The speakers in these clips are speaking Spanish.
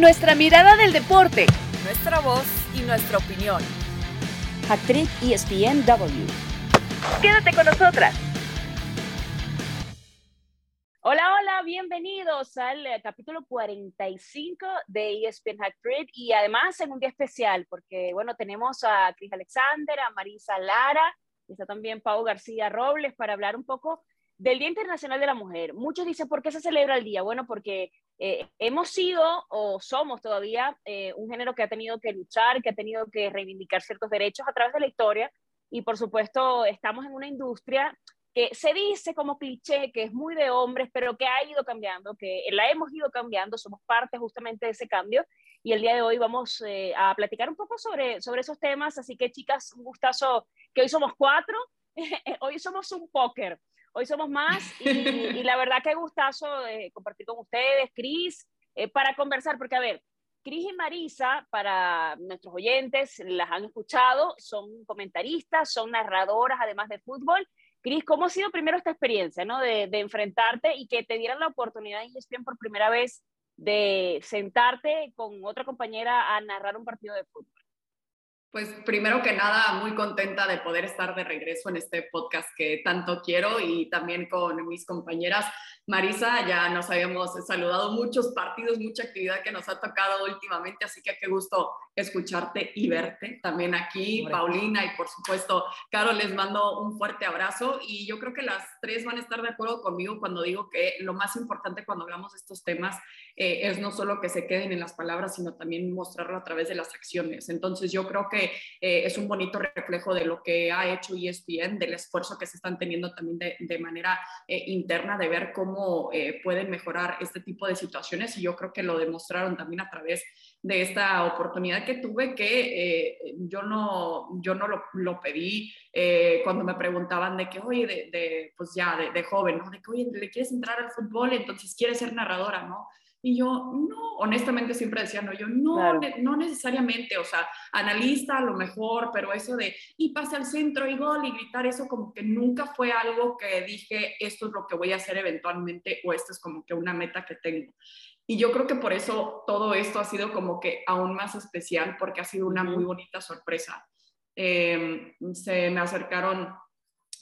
Nuestra mirada del deporte, nuestra voz y nuestra opinión. Actriz ESPNW. Quédate con nosotras. Hola, hola, bienvenidos al eh, capítulo 45 de ESPN Actriz y además en un día especial porque, bueno, tenemos a Cris Alexander, a Marisa Lara, y está también Pau García Robles para hablar un poco del Día Internacional de la Mujer. Muchos dicen, ¿por qué se celebra el día? Bueno, porque eh, hemos sido o somos todavía eh, un género que ha tenido que luchar, que ha tenido que reivindicar ciertos derechos a través de la historia y por supuesto estamos en una industria que se dice como cliché que es muy de hombres, pero que ha ido cambiando, que la hemos ido cambiando, somos parte justamente de ese cambio y el día de hoy vamos eh, a platicar un poco sobre, sobre esos temas, así que chicas, un gustazo que hoy somos cuatro, hoy somos un póker. Hoy somos más y, la verdad que gustazo eh, compartir con ustedes, Cris, eh, para conversar, porque a ver, Cris y Marisa, para nuestros oyentes, las han escuchado, son comentaristas, son narradoras además de fútbol. Cris, ¿cómo ha sido primero esta experiencia, ¿no? De, de, enfrentarte y que te dieran la oportunidad en ESPN por primera vez de sentarte con otra compañera a narrar un partido de fútbol? Pues primero que nada, muy contenta de poder estar de regreso en este podcast que tanto quiero y también con mis compañeras. Marisa, ya nos habíamos saludado muchos partidos, mucha actividad que nos ha tocado últimamente, así que qué gusto escucharte y verte también aquí, Paulina y por supuesto, Caro, les mando un fuerte abrazo y yo creo que las tres van a estar de acuerdo conmigo cuando digo que lo más importante cuando hablamos de estos temas eh, es no solo que se queden en las palabras, sino también mostrarlo a través de las acciones. Entonces yo creo que eh, es un bonito reflejo de lo que ha hecho ESPN, del esfuerzo que se están teniendo también de, manera eh, interna de ver cómo pueden mejorar este tipo de situaciones y yo creo que lo demostraron también a través de esta oportunidad que tuve que yo no, yo no lo, lo pedí cuando me preguntaban de que, oye, de, pues ya de, joven, ¿no? De que, oye, ¿le quieres entrar al fútbol? Entonces quieres ser narradora, ¿no? Y yo, no, honestamente siempre decía, no, yo no, no necesariamente, o sea, analista a lo mejor, pero eso de, y pase al centro y gol y gritar, eso como que nunca fue algo que dije, esto es lo que voy a hacer eventualmente o esto es como que una meta que tengo. Y yo creo que por eso todo esto ha sido como que aún más especial, porque ha sido una muy bonita sorpresa. Em, se me acercaron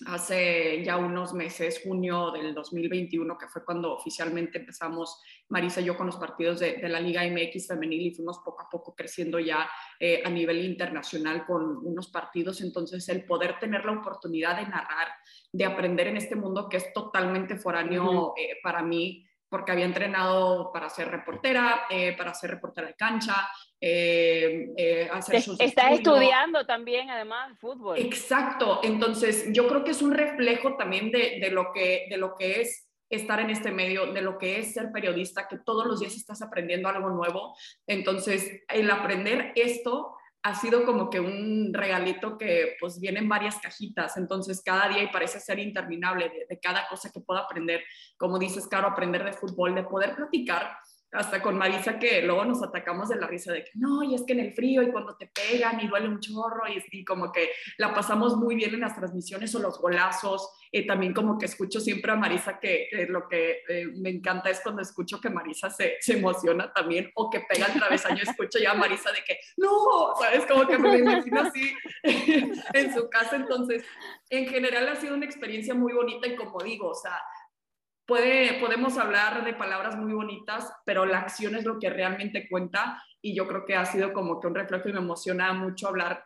hace ya unos meses, junio del 2021, que fue cuando oficialmente empezamos Marisa y yo con los partidos de, la Liga MX femenil y fuimos poco a poco creciendo ya eh, a nivel internacional con unos partidos. Entonces, el poder tener la oportunidad de narrar, de aprender en este mundo que es totalmente foráneo eh, para mí, porque había entrenado para ser reportera, eh, para ser reportera de cancha, eh, eh, hacer sus Estás estudiando también, además, fútbol. Exacto, entonces yo creo que es un reflejo también de, de, lo que, de lo que es estar en este medio, de lo que es ser periodista, que todos los días estás aprendiendo algo nuevo. Entonces, el aprender esto ha sido como que un regalito que pues viene en varias cajitas, entonces cada día y parece ser interminable de, cada cosa que puedo aprender, como dices, Caro, aprender de fútbol, de poder platicar hasta con Marisa que luego nos atacamos de la risa de que no, y es que en el frío y cuando te pegan y duele un chorro y, y como que la pasamos muy bien en las transmisiones o los golazos. y también como que escucho siempre a Marisa que, lo que eh, me encanta es cuando escucho que Marisa se, se, emociona también o que pega el travesaño, escucho ya a Marisa de que no, sabes, como que me imagino así en su casa. Entonces, en general ha sido una experiencia muy bonita y como digo, o sea, Puede, podemos hablar de palabras muy bonitas, pero la acción es lo que realmente cuenta y yo creo que ha sido como que un reflejo y me emociona mucho hablar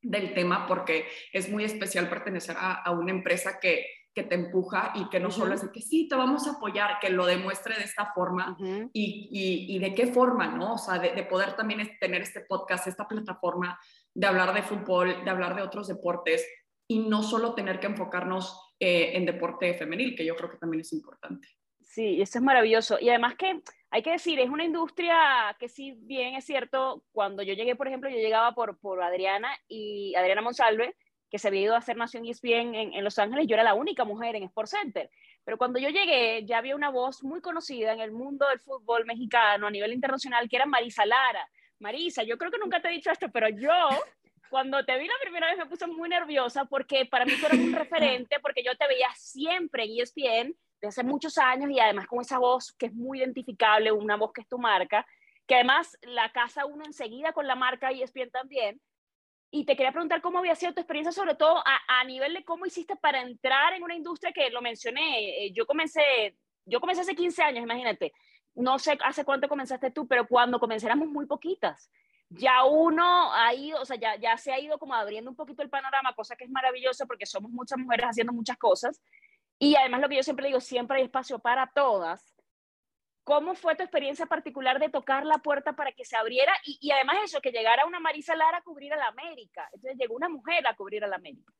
del tema porque es muy especial pertenecer a, una empresa que, que, te empuja y que no solo es de que sí, te vamos a apoyar, que lo demuestre de esta forma y, y, y, de qué forma, ¿no? O sea, de, de poder también tener este podcast, esta plataforma, de hablar de fútbol, de hablar de otros deportes y no solo tener que enfocarnos eh, en deporte femenil, que yo creo que también es importante. Sí, eso es maravilloso. Y además que hay que decir, es una industria que si bien es cierto, cuando yo llegué, por ejemplo, yo llegaba por, por Adriana y Adriana Monsalve, que se había ido a hacer Nación ESPN en, en Los Ángeles, yo era la única mujer en Sport Center. Pero cuando yo llegué, ya había una voz muy conocida en el mundo del fútbol mexicano a nivel internacional, que era Marisa Lara. Marisa, yo creo que nunca te he dicho esto, pero yo cuando te vi la primera vez me puse muy nerviosa porque para mí tú eras un referente, porque yo te veía siempre en ESPN de hace muchos años y además con esa voz que es muy identificable, una voz que es tu marca, que además la casa uno enseguida con la marca ESPN también. Y te quería preguntar cómo había sido tu experiencia, sobre todo a, a nivel de cómo hiciste para entrar en una industria que lo mencioné. Eh, yo comencé, yo comencé hace 15 años, imagínate. No sé hace cuánto comenzaste tú, pero cuando comencé éramos muy poquitas ya uno ha ido, o sea, ya, ya se ha ido como abriendo un poquito el panorama, cosa que es maravillosa porque somos muchas mujeres haciendo muchas cosas. Y además lo que yo siempre digo, siempre hay espacio para todas. ¿Cómo fue tu experiencia particular de tocar la puerta para que se abriera? Y, y además eso, que llegara una Marisa Lara a cubrir a la América. Entonces llegó una mujer a cubrir a la América.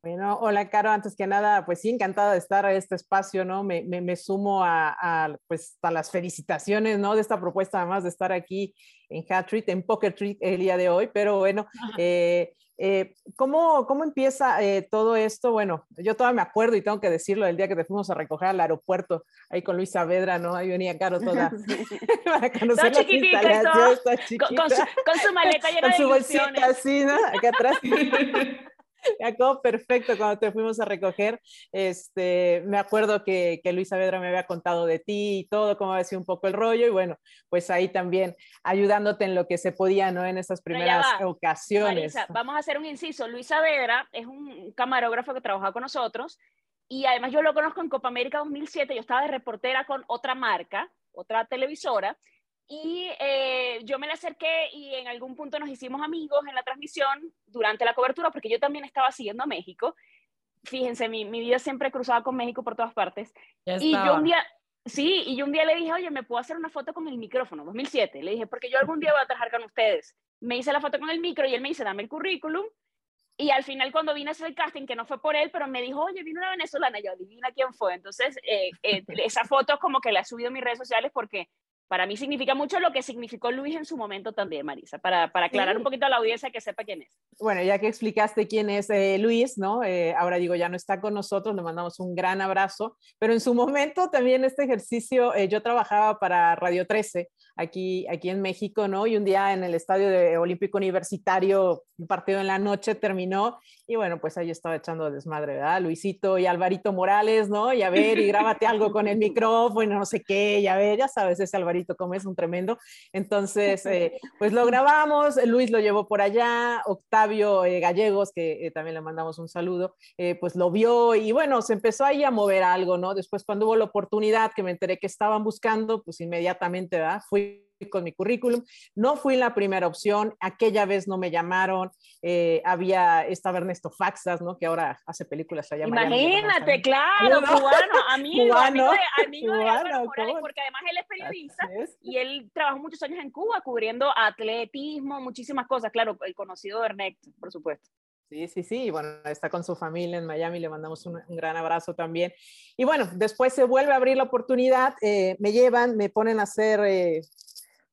Bueno, hola Caro, antes que nada, pues sí, encantada de estar en este espacio, ¿no? Me, me, me sumo a, a, pues, a las felicitaciones, ¿no? De esta propuesta, además de estar aquí en Hat Treat, en Poker Treat el día de hoy, pero bueno, eh, eh, ¿cómo, ¿cómo, empieza eh, todo esto? Bueno, yo todavía me acuerdo y tengo que decirlo el día que te fuimos a recoger al aeropuerto, ahí con Luis Saavedra, ¿no? Ahí venía Caro toda para conocer las instalaciones, con, con, su, con, su, maleta llena con de su bolsita así, ¿no? Acá atrás. me acuerdo perfecto cuando te fuimos a recoger. Este, me acuerdo que, que Luis Saavedra me había contado de ti y todo, cómo había sido un poco el rollo. Y bueno, pues ahí también ayudándote en lo que se podía, ¿no? En esas primeras ocasiones. Marisa, vamos a hacer un inciso. Luis Saavedra es un camarógrafo que trabaja con nosotros y además yo lo conozco en Copa América 2007. Yo estaba de reportera con otra marca, otra televisora y eh, yo me le acerqué y en algún punto nos hicimos amigos en la transmisión durante la cobertura, porque yo también estaba siguiendo a México. Fíjense, mi, mi vida siempre cruzaba con México por todas partes. y yo un día, sí, y yo un día le dije, oye, ¿me puedo hacer una foto con el micrófono? 2007. Le dije, porque yo algún día voy a trabajar con ustedes. Me hice la foto con el micro y él me dice, dame el currículum. Y al final, cuando vine a hacer el casting, que no fue por él, pero me dijo, oye, vino una venezolana, yo adivina quién fue. Entonces, eh, eh, esa foto como que la he subido a mis redes sociales porque para mí significa mucho lo que significó Luis en su momento también, Marisa, para, para aclarar sí. un poquito a la audiencia que sepa quién es. Bueno, ya que explicaste quién es eh, Luis, ¿no? Eh, ahora digo, ya no está con nosotros, le mandamos un gran abrazo, pero en su momento también este ejercicio, eh, yo trabajaba para Radio 13 aquí, aquí en México, ¿no? Y un día en el Estadio de Olímpico Universitario, un partido en la noche terminó y bueno, pues ahí estaba echando desmadre, ¿verdad? Luisito y Alvarito Morales, ¿no? Y a ver, y grábate algo con el micrófono, no sé qué, y a ver, ya sabes, ese Alvarito como es un tremendo. Entonces, eh, pues lo grabamos, Luis lo llevó por allá, Octavio eh, Gallegos, que eh, también le mandamos un saludo, eh, pues lo vio y bueno, se empezó ahí a mover algo, ¿no? Después cuando hubo la oportunidad que me enteré que estaban buscando, pues inmediatamente, ¿verdad? Fui con mi currículum. No fui la primera opción, aquella vez no me llamaron, eh, había, estaba Ernesto Faxas, ¿no? Que ahora hace películas allá. Imagínate, claro, cubano, amigo, cubano, amigo, de, amigo cubano, de Morales, porque además él es periodista es. y él trabajó muchos años en Cuba cubriendo atletismo, muchísimas cosas, claro, el conocido Ernesto, por supuesto. Sí, sí, sí, bueno, está con su familia en Miami, le mandamos un, un, gran abrazo también. Y bueno, después se vuelve a abrir la oportunidad, eh, me llevan, me ponen a hacer eh,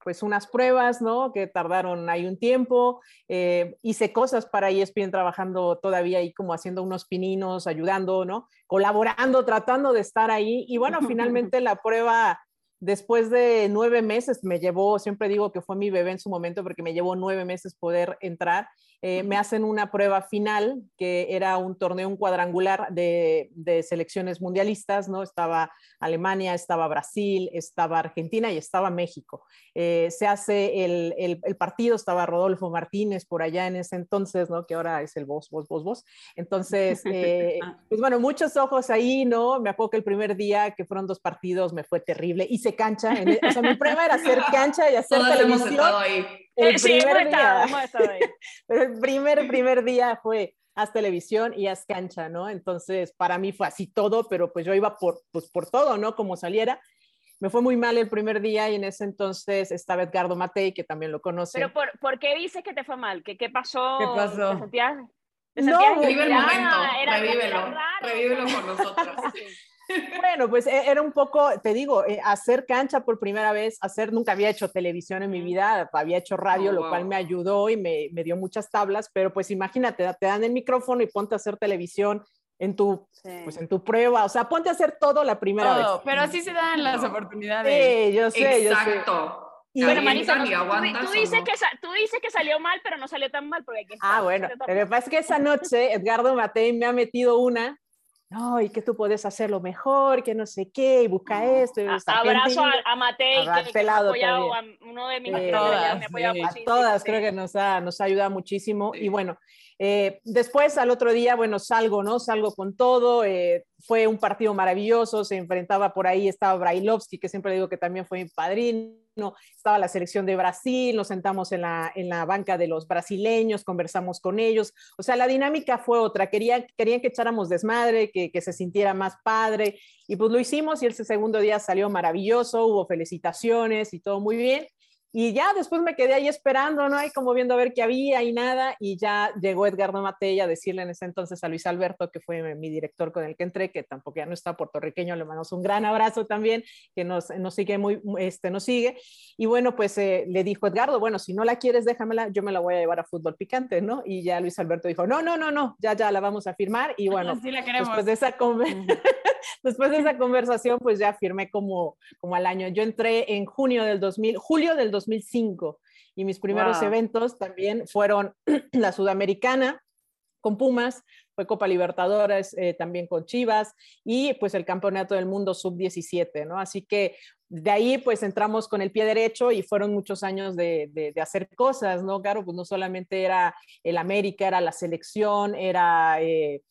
pues unas pruebas, ¿no? Que tardaron ahí un tiempo. Eh, hice cosas para ESPN trabajando todavía ahí como haciendo unos pininos, ayudando, ¿no? Colaborando, tratando de estar ahí. Y bueno, finalmente la prueba, después de nueve meses, me llevó, siempre digo que fue mi bebé en su momento porque me llevó nueve meses poder entrar. Eh, me hacen una prueba final que era un torneo, un cuadrangular de, de, selecciones mundialistas, ¿no? Estaba Alemania, estaba Brasil, estaba Argentina y estaba México. Eh, se hace el, el, el, partido, estaba Rodolfo Martínez por allá en ese entonces, ¿no? Que ahora es el vos, vos, vos, vos. Entonces, eh, pues bueno, muchos ojos ahí, ¿no? Me acuerdo que el primer día que fueron dos partidos me fue terrible. Hice cancha, en el, o sea, mi prueba era hacer cancha y hacer Todos televisión. Hemos ahí. El sí, primer hemos estado, hemos estado ahí. Pero el primer, primer día fue haz televisión y haz cancha, ¿no? Entonces, para mí fue así todo, pero pues yo iba por, pues, por todo, ¿no? Como saliera. Me fue muy mal el primer día y en ese entonces estaba Edgardo Matei, que también lo conoce. Pero ¿por, ¿por qué dices que te fue mal? ¿Qué, qué pasó? ¿Qué pasó? ¿Te sentías, te no, revive el momento, era, revívelo, revívelo con nosotros. Bueno, pues era un poco, te digo, eh, hacer cancha por primera vez, hacer, nunca había hecho televisión en mi vida, había hecho radio, oh, lo wow. cual me ayudó y me, me, dio muchas tablas, pero pues imagínate, te dan el micrófono y ponte a hacer televisión en tu, sí. pues en tu prueba, o sea, ponte a hacer todo la primera todo, vez. Pero así se dan las oportunidades. Sí, yo sé, Exacto. yo sé. Y bueno, Marisa, tú, tú, dices que, tú dices que salió mal, pero no salió tan mal porque aquí Ah, bueno, lo que pasa es que esa noche Edgardo Matei me ha metido una no, y que tú puedes hacerlo mejor, que no sé qué, y busca esto. Y abrazo a, a Matei, que, que me ha apoyado, a uno de mis eh, todas, me apoya A todas, creo que nos ha, nos ha ayudado muchísimo. Y bueno, eh, después al otro día, bueno, salgo, ¿no? Salgo con todo. Eh, fue un partido maravilloso, se enfrentaba por ahí, estaba Brailovsky, que siempre digo que también fue mi padrino, estaba la selección de Brasil, nos sentamos en la, en la banca de los brasileños, conversamos con ellos. O sea, la dinámica fue otra. Querían, querían que echáramos desmadre, que, que se sintiera más padre. Y pues lo hicimos y ese segundo día salió maravilloso, hubo felicitaciones y todo muy bien. Y ya después me quedé ahí esperando, ¿no? Ahí como viendo a ver qué había y nada. Y ya llegó Edgardo Matella a decirle en ese entonces a Luis Alberto, que fue mi director con el que entré, que tampoco ya no está puertorriqueño, le mandamos un gran abrazo también, que nos, nos sigue muy, este, nos sigue. Y bueno, pues eh, le dijo Edgardo, bueno, si no la quieres, déjamela, yo me la voy a llevar a fútbol picante, ¿no? Y ya Luis Alberto dijo, no, no, no, no, ya, ya la vamos a firmar. Y bueno, la queremos. después de esa después de esa conversación, pues ya firmé como, como al año. Yo entré en junio del 2000, julio del 2005 y mis primeros eventos también fueron la Sudamericana con Pumas, fue Copa Libertadores eh, también con Chivas y pues el Campeonato del Mundo Sub-17, ¿no? Así que de ahí pues entramos con el pie derecho y fueron muchos años de, de, hacer cosas, ¿no? Claro, pues no solamente era el América, era la selección, era... Eh,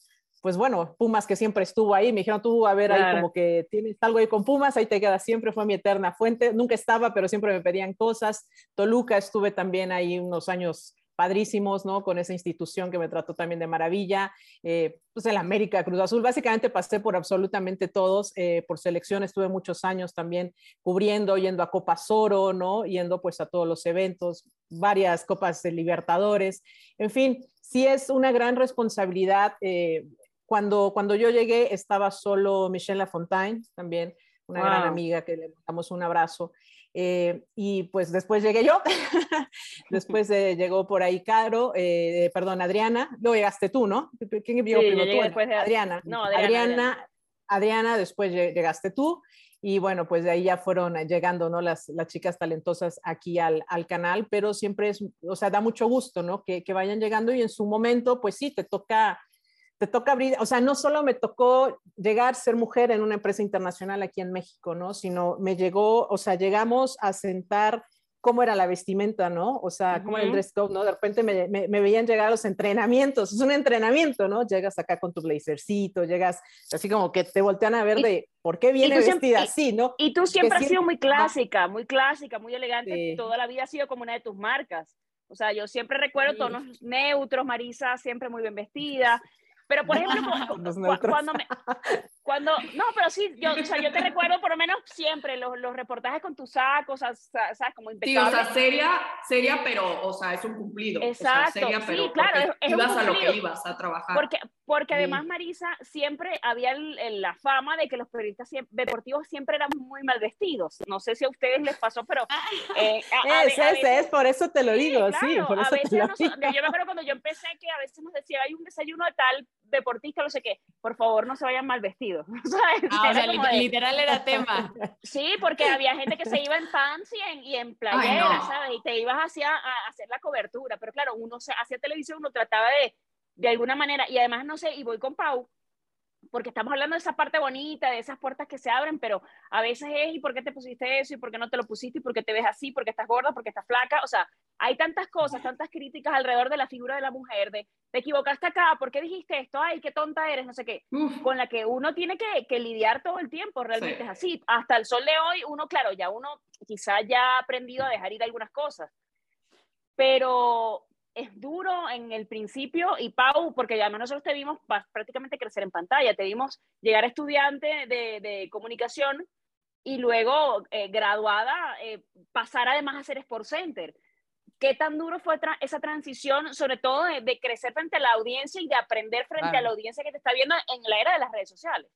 pues bueno, Pumas que siempre estuvo ahí, me dijeron, tú a ver ahí como que tienes algo ahí con Pumas, ahí te queda siempre, fue mi eterna fuente, nunca estaba, pero siempre me pedían cosas. Toluca estuve también ahí unos años padrísimos, ¿no? Con esa institución que me trató también de maravilla. Eh, pues el América, Cruz Azul, básicamente pasé por absolutamente todos. Eh, por selección estuve muchos años también cubriendo, yendo a Copa Oro, ¿no? Yendo pues a todos los eventos, varias Copas de Libertadores. En fin, sí es una gran responsabilidad. Eh, cuando, cuando yo llegué estaba solo Michelle Lafontaine, también una gran amiga que le damos un abrazo. Eh, y pues después llegué yo, después eh, llegó por ahí Caro, eh, perdón, Adriana, luego llegaste tú, ¿no? ¿Quién llegó primero tú? Después de... Adriana. No, Adriana, Adriana, Adriana, después llegaste tú y bueno, pues de ahí ya fueron llegando, ¿no? Las, las chicas talentosas aquí al, al, canal, pero siempre es, o sea, da mucho gusto, ¿no? Que, que vayan llegando y en su momento, pues sí, te toca te toca abrir, o sea, no solo me tocó llegar, ser mujer en una empresa internacional aquí en México, ¿no? Sino me llegó, o sea, llegamos a sentar cómo era la vestimenta, ¿no? O sea, cómo era el dress code, ¿no? De repente me, me, veían llegar a los entrenamientos, es un entrenamiento, ¿no? Llegas acá con tu blazercito, llegas así como que te voltean a ver de por qué viene vestida así, ¿no? Y tú siempre has sido muy clásica, muy clásica, muy elegante, toda la vida has sido como una de tus marcas. O sea, yo siempre recuerdo tonos neutros, Marisa siempre muy bien vestida. Pero, por ejemplo, cuando, me, cuando, no, pero sí, yo, o sea, yo te recuerdo por lo menos siempre los, los reportajes con tus sacos, o sea, ¿sabes? Como impecable. Sí, o sea, seria, seria, pero, o sea, es un cumplido. Exacto, o sea, seria, pero sí, claro, es, ibas a lo que ibas a trabajar. Porque, porque además, Marisa, siempre había la fama de que los periodistas deportivos siempre eran muy mal vestidos. No sé si a ustedes les pasó, pero... Eh, es, es, es, por eso te lo digo, sí, por eso te lo digo. Yo me acuerdo cuando yo empecé que a veces nos decía, hay un desayuno de tal deportista, no sé qué, por favor no se vayan mal vestidos. Ah, o sea, literal era tema. Sí, porque había gente que se iba en pants y en, y en playera, ¿sabes? Y te ibas hacia a hacer la cobertura, pero claro, uno se, hacía televisión, uno trataba de, de alguna manera, y además, no sé, y voy con Pau, porque estamos hablando de esa parte bonita, de esas puertas que se abren, pero a veces es, ¿y por qué te pusiste eso? ¿Y por qué no te lo pusiste? ¿Y por qué te ves así? ¿Por qué estás gorda? ¿Por qué estás flaca? O sea, hay tantas cosas, tantas críticas alrededor de la figura de la mujer, de te equivocaste acá, ¿por qué dijiste esto? Ay, qué tonta eres, no sé qué, con la que uno tiene que, que lidiar todo el tiempo, realmente es así. Hasta el sol de hoy, uno, claro, ya uno quizá ya ha aprendido a dejar ir algunas cosas, pero es duro en el principio y Pau, porque ya nosotros te vimos prácticamente crecer en pantalla, te vimos llegar estudiante de, de comunicación y luego eh, graduada, eh, pasar además a ser Sport Center. ¿Qué tan duro fue esa transición, sobre todo de, crecer frente a la audiencia y de aprender frente a la audiencia que te está viendo en la era de las redes sociales?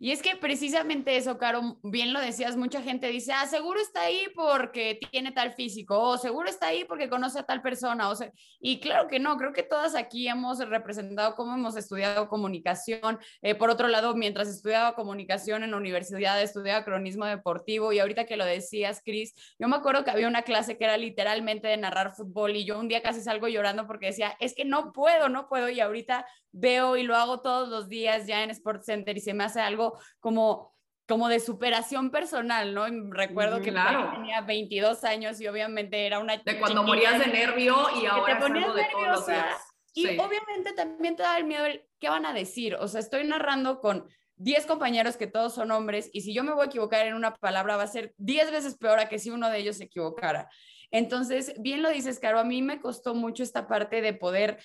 Y es que precisamente eso, Caro, bien lo decías, mucha gente dice, ah, seguro está ahí porque tiene tal físico, o seguro está ahí porque conoce a tal persona, o sea, y claro que no, creo que todas aquí hemos representado cómo hemos estudiado comunicación. Eh, por otro lado, mientras estudiaba comunicación en la universidad, estudiaba cronismo deportivo, y ahorita que lo decías, Cris, yo me acuerdo que había una clase que era literalmente de narrar fútbol, y yo un día casi salgo llorando porque decía, es que no puedo, no puedo, y ahorita veo y lo hago todos los días ya en Sports Center y se me hace algo como como de superación personal, ¿no? recuerdo que tenía 22 años y obviamente era una... De cuando morías de nervio y ahora te ponías de todos los días. Y obviamente también te da el miedo el qué van a decir. O sea, estoy narrando con 10 compañeros que todos son hombres y si yo me voy a equivocar en una palabra va a ser 10 veces peor a que si uno de ellos se equivocara. Entonces, bien lo dices, Caro, a mí me costó mucho esta parte de poder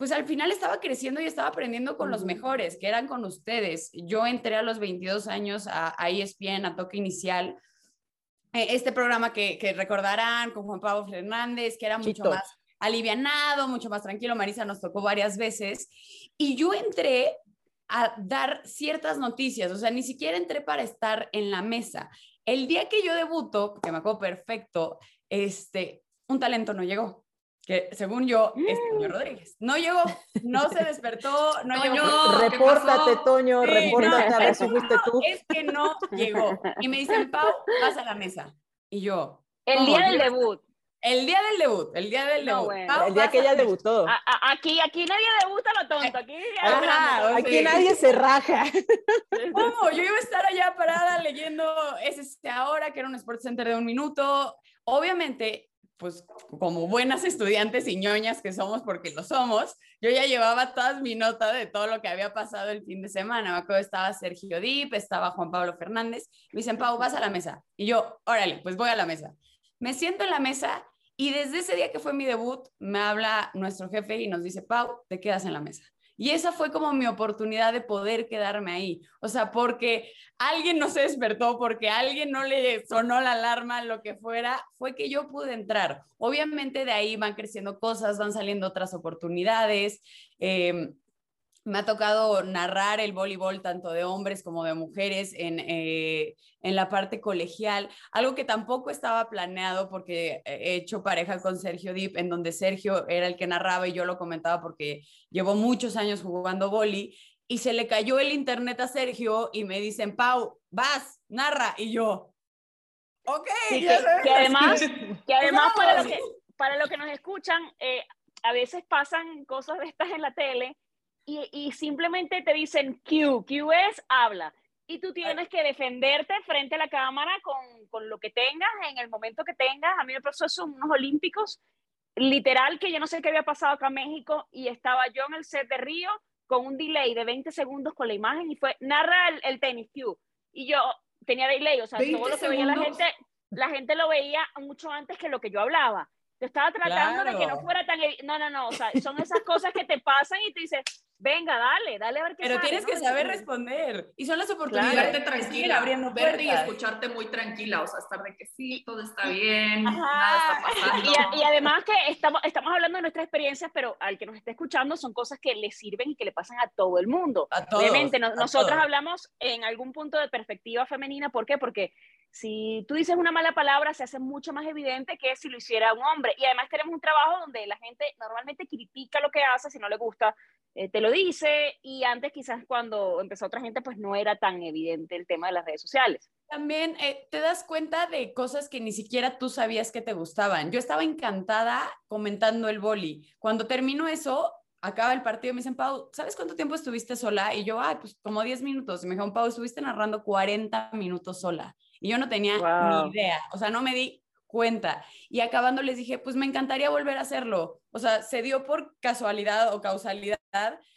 pues al final estaba creciendo y estaba aprendiendo con los mejores, que eran con ustedes. Yo entré a los 22 años a, a ESPN, a Toque Inicial, eh, este programa que, que, recordarán con Juan Pablo Fernández, que era mucho más alivianado, mucho más tranquilo. Marisa nos tocó varias veces. Y yo entré a dar ciertas noticias, o sea, ni siquiera entré para estar en la mesa. El día que yo debuto, que me acuerdo perfecto, este, un talento no llegó que según yo es Toño mm. Rodríguez. No llegó, no se despertó, no llegó. Repórtate, Toño, repórtate, a ver si fuiste tú. Es que no llegó. Y me dicen, Pau, vas a la mesa. Y yo. El día del debut. El día del debut, el día del debut. el día que ella debutó. aquí, aquí nadie debuta lo tonto. Aquí, aquí nadie se raja. ¿Cómo? Yo iba a estar allá parada leyendo ese ahora, que era un Sports Center de un minuto. Obviamente, pues como buenas estudiantes y ñoñas que somos, porque lo somos, yo ya llevaba todas mi nota de todo lo que había pasado el fin de semana. Me acuerdo, estaba Sergio Dip, estaba Juan Pablo Fernández. Me dicen, Pau, vas a la mesa. Y yo, órale, pues voy a la mesa. Me siento en la mesa y desde ese día que fue mi debut, me habla nuestro jefe y nos dice, Pau, te quedas en la mesa. Y esa fue como mi oportunidad de poder quedarme ahí. O sea, porque alguien no se despertó, porque alguien no le sonó la alarma, lo que fuera, fue que yo pude entrar. Obviamente de ahí van creciendo cosas, van saliendo otras oportunidades. Eh, me ha tocado narrar el voleibol tanto de hombres como de mujeres eh, en, la parte colegial, algo que tampoco estaba planeado porque he hecho pareja con Sergio Dip, en donde Sergio era el que narraba y yo lo comentaba porque llevo muchos años jugando voli y se le cayó el internet a Sergio y me dicen, Pau, vas, narra, y yo, ok. que, además, que además para, lo que, para lo que nos escuchan, eh, a veces pasan cosas de estas en la tele y, simplemente te dicen Q, Q es habla. Y tú tienes que defenderte frente a la cámara con, con lo que tengas, en el momento que tengas. A mí me pasó eso en unos Olímpicos, literal que yo no sé qué había pasado acá en México y estaba yo en el set de Río con un delay de 20 segundos con la imagen y fue, narra el, tenis Q. Y yo tenía delay, o sea, todo lo que veía la gente, la gente lo veía mucho antes que lo que yo hablaba. Yo estaba tratando de que no fuera tan... No, no, no, o sea, son esas cosas que te pasan y te dices, venga, dale, dale a ver qué Pero tienes que saber responder. Y son las oportunidades. Verte tranquila, abriendo verte y escucharte muy tranquila, o sea, estar de que sí, todo está bien, nada está pasando. Y, además que estamos, estamos hablando de nuestras experiencias, pero al que nos esté escuchando son cosas que le sirven y que le pasan a todo el mundo. A todos, Obviamente, nosotros hablamos en algún punto de perspectiva femenina, ¿por qué? Porque si tú dices una mala palabra, se hace mucho más evidente que si lo hiciera un hombre. Y además tenemos un trabajo donde la gente normalmente critica lo que hace, si no le gusta, eh, te lo dice. Y antes quizás cuando empezó otra gente, pues no era tan evidente el tema de las redes sociales. También eh, te das cuenta de cosas que ni siquiera tú sabías que te gustaban. Yo estaba encantada comentando el boli. Cuando termino eso, acaba el partido, me dicen, Pau, ¿sabes cuánto tiempo estuviste sola? Y yo, ah, pues como 10 minutos. Y me dijeron, Pau, estuviste narrando 40 minutos sola. Y yo no tenía ni idea, o sea, no me di cuenta. Y acabando les dije, pues me encantaría volver a hacerlo. O sea, se dio por casualidad o causalidad.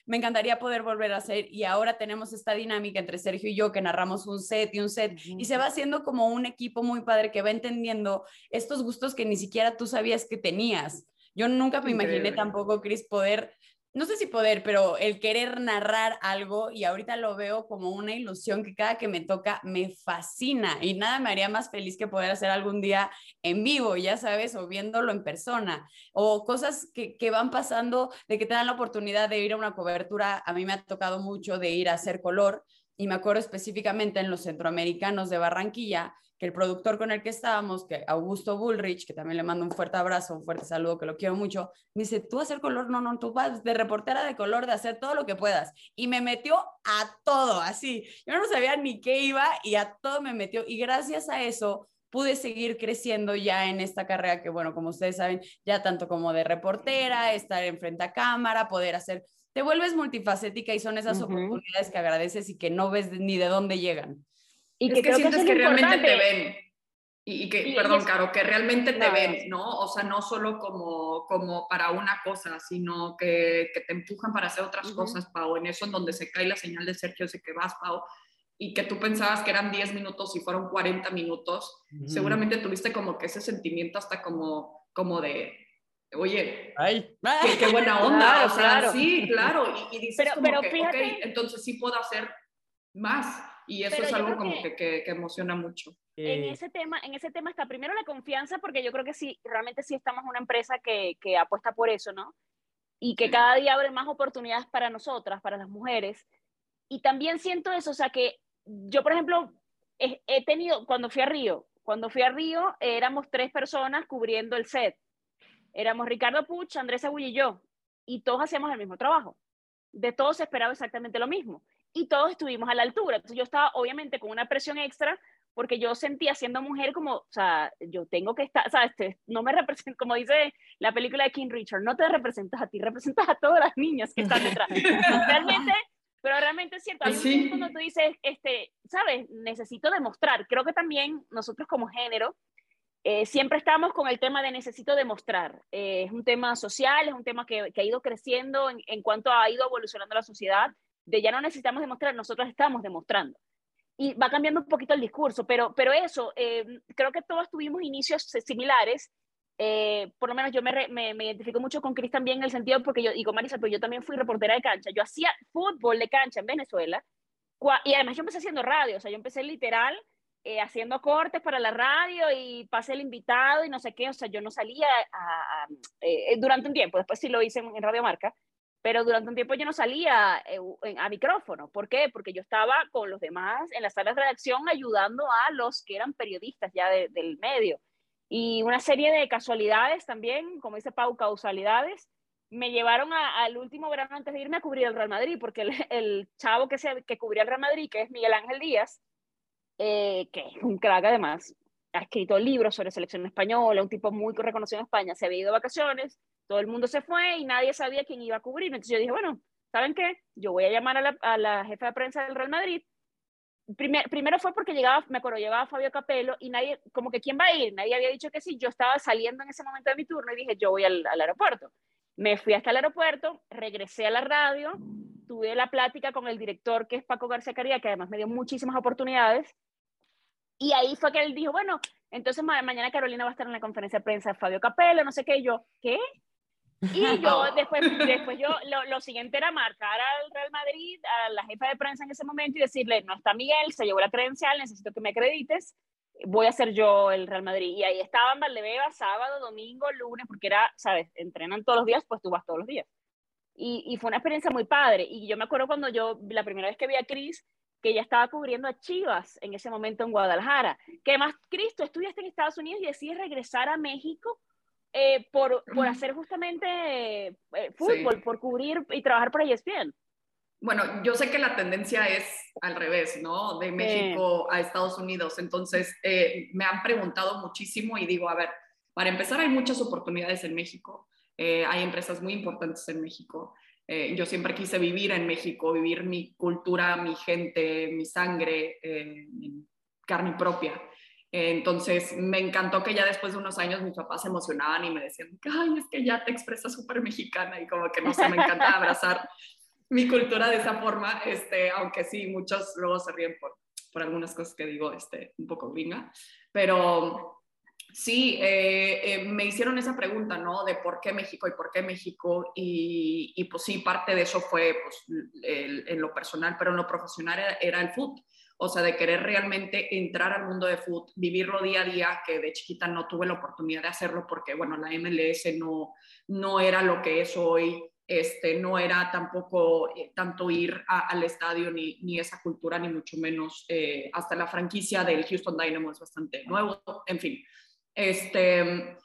Me encantaría poder volver a hacer. Y ahora tenemos esta dinámica entre Sergio y yo que narramos un set y un set. Y se va haciendo como un equipo muy padre que va entendiendo estos gustos que ni siquiera tú sabías que tenías. Yo nunca me imaginé tampoco, Chris, poder no sé si poder, pero el querer narrar algo y ahorita lo veo como una ilusión que cada que me toca me fascina y nada me haría más feliz que poder hacer algún día en vivo, ya sabes, o viéndolo en persona, o cosas que, que van pasando de que te dan la oportunidad de ir a una cobertura, a mí me ha tocado mucho de ir a hacer color, y me acuerdo específicamente en los centroamericanos de Barranquilla, que el productor con el que estábamos, que Augusto Bullrich, que también le mando un fuerte abrazo, un fuerte saludo, que lo quiero mucho, me dice, tú hacer color, no, no, tú vas de reportera de color, de hacer todo lo que puedas. Y me metió a todo, así. Yo no sabía ni qué iba y a todo me metió. Y gracias a eso pude seguir creciendo ya en esta carrera que, bueno, como ustedes saben, ya tanto como de reportera, estar en frente a cámara, poder hacer te vuelves multifacética y son esas oportunidades que agradeces y que no ves ni de dónde llegan. Y que, que sientes que, realmente te ven. Y, que, perdón, Caro, que realmente te ven, ¿no? O sea, no solo como, como para una cosa, sino que, que te empujan para hacer otras cosas, Pau. En eso en donde se cae la señal de Sergio, sé que vas, Pau, y que tú pensabas que eran 10 minutos y fueron 40 minutos, seguramente tuviste como que ese sentimiento hasta como, como de, oye, Ay. Qué, buena onda, o sea, sí, claro, y, dices como que, fíjate, entonces sí puedo hacer más, y eso es algo como que, que, emociona mucho. En ese, tema, en ese tema está primero la confianza, porque yo creo que sí, realmente sí estamos una empresa que, que apuesta por eso, ¿no? Y que cada día abre más oportunidades para nosotras, para las mujeres. Y también siento eso, o sea, que yo, por ejemplo, he, he tenido, cuando fui a Río, cuando fui a Río, éramos tres personas cubriendo el set Éramos Ricardo Puch, Andrés Agüey y yo, y todos hacíamos el mismo trabajo. De todos se esperaba exactamente lo mismo. Y todos estuvimos a la altura. Entonces yo estaba obviamente con una presión extra porque yo sentía siendo mujer como, o sea, yo tengo que estar, ¿sabes? Este, no me represento, como dice la película de King Richard, no te representas a ti, representas a todas las niñas que están detrás. realmente, pero realmente es cierto, hay un punto donde tú dices, este, ¿sabes? Necesito demostrar. Creo que también nosotros como género eh, siempre estamos con el tema de necesito demostrar. Eh, es un tema social, es un tema que, ha ido creciendo en, cuanto ha ido evolucionando la sociedad, de ya no necesitamos demostrar, nosotros estamos demostrando. Y va cambiando un poquito el discurso, pero, pero eso, eh, creo que todos tuvimos inicios similares. por lo menos yo me, me, me, identifico mucho con Cris también en el sentido, porque yo digo, Marisa, pero yo también fui reportera de cancha. Yo hacía fútbol de cancha en Venezuela, y además yo empecé haciendo radio, o sea, yo empecé literal eh, haciendo cortes para la radio y pasé el invitado y no sé qué, o sea, yo no salía a, eh, durante un tiempo, después sí lo hice en, Radio Marca, pero durante un tiempo yo no salía eh, a micrófono. ¿Por qué? Porque yo estaba con los demás en las salas de redacción ayudando a los que eran periodistas ya del medio. Y una serie de casualidades también, como dice Pau, causalidades, me llevaron al último verano antes de irme a cubrir el Real Madrid, porque el, el chavo que, se, que cubría el Real Madrid, que es Miguel Ángel Díaz, eh, que es un crack además, ha escrito libros sobre selección española, un tipo muy reconocido en España, se había ido de vacaciones, todo el mundo se fue y nadie sabía quién iba a cubrir. Entonces yo dije, bueno, ¿saben qué? Yo voy a llamar a la, a la jefa de prensa del Real Madrid. primero fue porque llegaba, me acuerdo, llegaba Fabio Capello y nadie, como que quién va a ir, nadie había dicho que sí. Yo estaba saliendo en ese momento de mi turno y dije, yo voy al, aeropuerto. Me fui hasta el aeropuerto, regresé a la radio, tuve la plática con el director que es Paco García Caría, que además me dio muchísimas oportunidades. Y ahí fue que él dijo, bueno, entonces mañana Carolina va a estar en la conferencia de prensa de Fabio Capello, no sé qué, yo, ¿qué? Y yo después, después yo, lo, lo, siguiente era marcar al Real Madrid, a la jefa de prensa en ese momento y decirle, no está Miguel, se llevó la credencial, necesito que me acredites, voy a ser yo el Real Madrid. Y ahí estaban Valdebeba, sábado, domingo, lunes, porque era, sabes, entrenan todos los días, pues tú vas todos los días. Y, y, fue una experiencia muy padre. Y yo me acuerdo cuando yo, la primera vez que vi a Cris, que ya estaba cubriendo a Chivas en ese momento en Guadalajara. Que más, Cristo, estudiaste en Estados Unidos y decides regresar a México eh, por, por, hacer justamente eh, fútbol, por cubrir y trabajar por ESPN. Bueno, yo sé que la tendencia es al revés, ¿no? De México a Estados Unidos. Entonces, eh, me han preguntado muchísimo y digo, a ver, para empezar, hay muchas oportunidades en México. hay empresas muy importantes en México. Eh, yo siempre quise vivir en México, vivir mi cultura, mi gente, mi sangre, eh, mi carne propia. Entonces, me encantó que ya después de unos años mis papás se emocionaban y me decían, ay, es que ya te expresas súper mexicana y como que no sé, me encanta abrazar mi cultura de esa forma, este, aunque sí, muchos luego se ríen por, por algunas cosas que digo este, un poco gringa, pero Sí, eh, eh, me hicieron esa pregunta, ¿no? De por qué México y por qué México. Y, pues sí, parte de eso fue pues, en lo personal, pero en lo profesional era, el fútbol. O sea, de querer realmente entrar al mundo de fútbol, vivirlo día a día, que de chiquita no tuve la oportunidad de hacerlo porque, bueno, la MLS no, no era lo que es hoy. este, no era tampoco eh, tanto ir al estadio ni, ni, esa cultura, ni mucho menos. Eh, hasta la franquicia del Houston Dynamo es bastante nuevo, en fin. Este,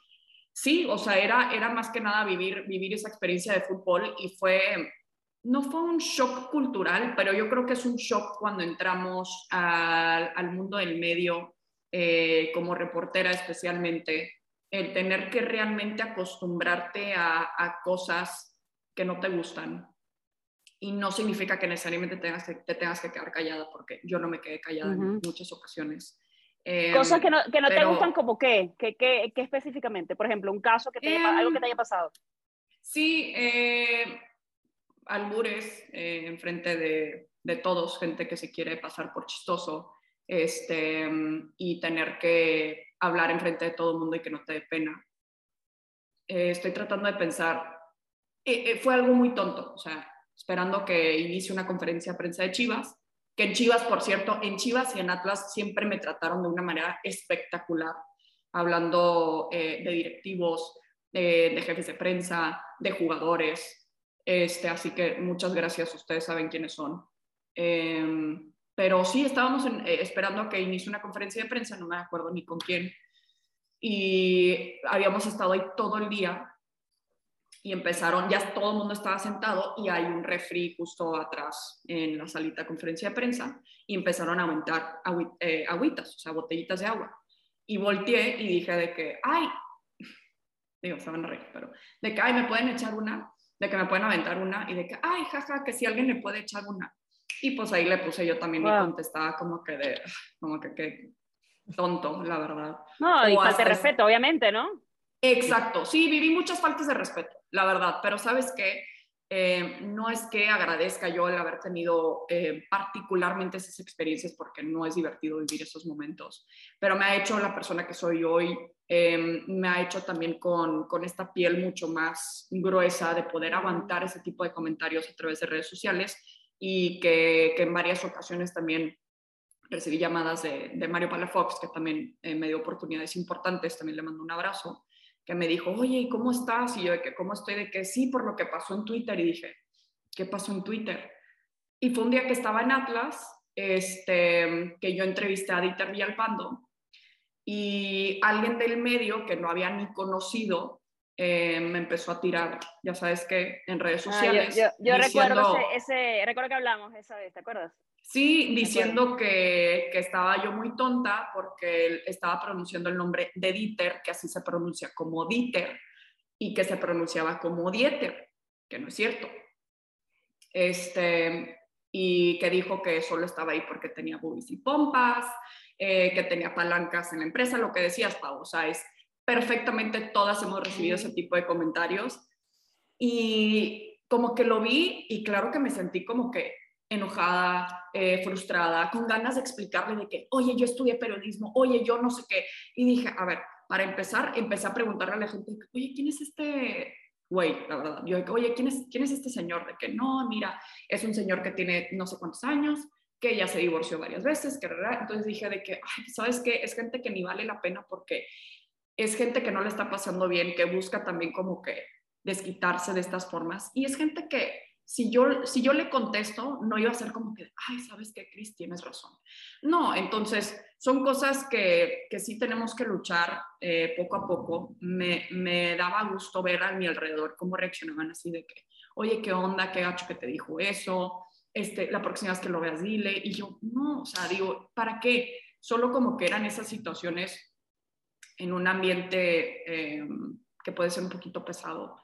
sí, o sea, era, era más que nada vivir, vivir esa experiencia de fútbol y fue, no fue un shock cultural, pero yo creo que es un shock cuando entramos al, al mundo del medio, eh, como reportera especialmente, el tener que realmente acostumbrarte a, a cosas que no te gustan. Y no significa que necesariamente tengas que, te tengas que quedar callada, porque yo no me quedé callada en muchas ocasiones. Em, Cosas que no, que no te gustan como qué? ¿Qué, qué, qué específicamente? Por ejemplo, un caso que te haya, algo que te haya pasado. Sí, eh, albures eh, enfrente de, de, todos, gente que se quiere pasar por chistoso, este, y tener que hablar enfrente de todo el mundo y que no te dé pena. Eh, estoy tratando de pensar eh, eh, fue algo muy tonto, o sea, esperando que inicie una conferencia de prensa de Chivas, que en Chivas, por cierto, en Chivas y en Atlas siempre me trataron de una manera espectacular, hablando de directivos, de jefes de prensa, de jugadores, este, así que muchas gracias, ustedes saben quiénes son. Em, pero sí, estábamos esperando a que inicie una conferencia de prensa, no me acuerdo ni con quién, y habíamos estado ahí todo el día y empezaron, ya todo el mundo estaba sentado y hay un refri justo atrás en la salita conferencia de prensa y empezaron a aumentar eh, agüitas, o sea, botellitas de agua. Y volteé y dije de que, ay, digo, a reír, pero de que, ay, me pueden echar una, de que me pueden aventar una y de que, ay, jaja, que si alguien me puede echar una. Y pues ahí le puse yo también y contestaba como que de, como que, que tonto, la verdad. No, y falta de respeto, obviamente, ¿no? Exacto, sí, viví muchas faltas de respeto, la verdad, pero sabes que eh, no es que agradezca yo el haber tenido eh, particularmente esas experiencias porque no es divertido vivir esos momentos, pero me ha hecho la persona que soy hoy, em, me ha hecho también con, con, esta piel mucho más gruesa de poder aguantar ese tipo de comentarios a través de redes sociales y que, en varias ocasiones también recibí llamadas de, de Mario Palafox, que también eh, me dio oportunidades importantes, también le mando un abrazo que me dijo, oye, ¿y cómo estás? Y yo de que, ¿cómo estoy? De que sí, por lo que pasó en Twitter. Y dije, ¿qué pasó en Twitter? Y fue un día que estaba en Atlas, este, que yo entrevisté a Dieter Villalpando y alguien del medio que no había ni conocido eh, me empezó a tirar, ya sabes que en redes ah, sociales. yo, recuerdo ese, recuerdo que hablamos esa vez, ¿te acuerdas? Sí, diciendo que, que, estaba yo muy tonta porque él estaba pronunciando el nombre de Dieter, que así se pronuncia como Dieter, y que se pronunciaba como Dieter, que no es cierto. Este, y que dijo que solo estaba ahí porque tenía boobies y pompas, eh, que tenía palancas en la empresa, lo que decías, Pau, o sea, es perfectamente todas hemos recibido ese tipo de comentarios. Y como que lo vi y claro que me sentí como que enojada, eh, frustrada, con ganas de explicarle de que, oye, yo estudié periodismo, oye, yo no sé qué. Y dije, a ver, para empezar, empecé a preguntarle a la gente, oye, ¿quién es este güey? La verdad, yo dije, oye, ¿quién es, ¿quién es este señor? De que no, mira, es un señor que tiene no sé cuántos años, que ya se divorció varias veces, que entonces dije de que, ¿sabes qué? Es gente que ni vale la pena porque es gente que no le está pasando bien, que busca también como que desquitarse de estas formas y es gente que si yo, si yo le contesto, no iba a ser como que, ay, sabes que Cris, tienes razón. No, entonces son cosas que, que sí tenemos que luchar eh, poco a poco. Me, me, daba gusto ver a mi alrededor cómo reaccionaban así de que, oye, ¿qué onda? ¿Qué gacho que te dijo eso? Este, la próxima vez que lo veas, dile. Y yo, no, o sea, digo, ¿para qué? Solo como que eran esas situaciones en un ambiente eh, que puede ser un poquito pesado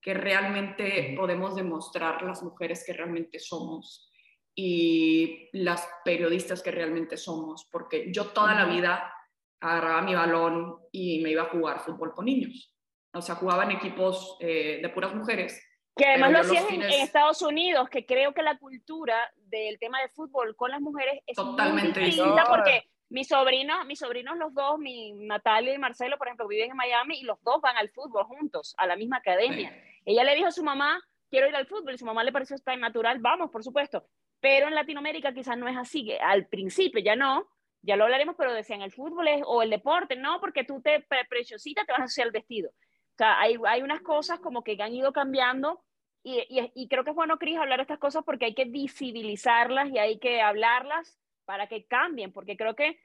que realmente podemos demostrar las mujeres que realmente somos y las periodistas que realmente somos, porque yo toda la vida agarraba mi balón y me iba a jugar fútbol con niños. O sea, jugaba en equipos eh, de puras mujeres. Que además lo hacías en, Estados Unidos, que creo que la cultura del tema de fútbol con las mujeres es totalmente distinta porque mis sobrinos, mis sobrinos los dos, mi Natalia y Marcelo, por ejemplo, viven en Miami y los dos van al fútbol juntos, a la misma academia. Ella le dijo a su mamá, quiero ir al fútbol, y su mamá le pareció tan natural, vamos, por supuesto. Pero en Latinoamérica quizás no es así, que al principio ya no, ya lo hablaremos, pero decían el fútbol es, o el deporte, no, porque tú te preciosita, te vas a hacer el vestido. O sea, hay, hay unas cosas como que han ido cambiando y, y, creo que es bueno, Cris, hablar estas cosas porque hay que visibilizarlas y hay que hablarlas para que cambien, porque creo que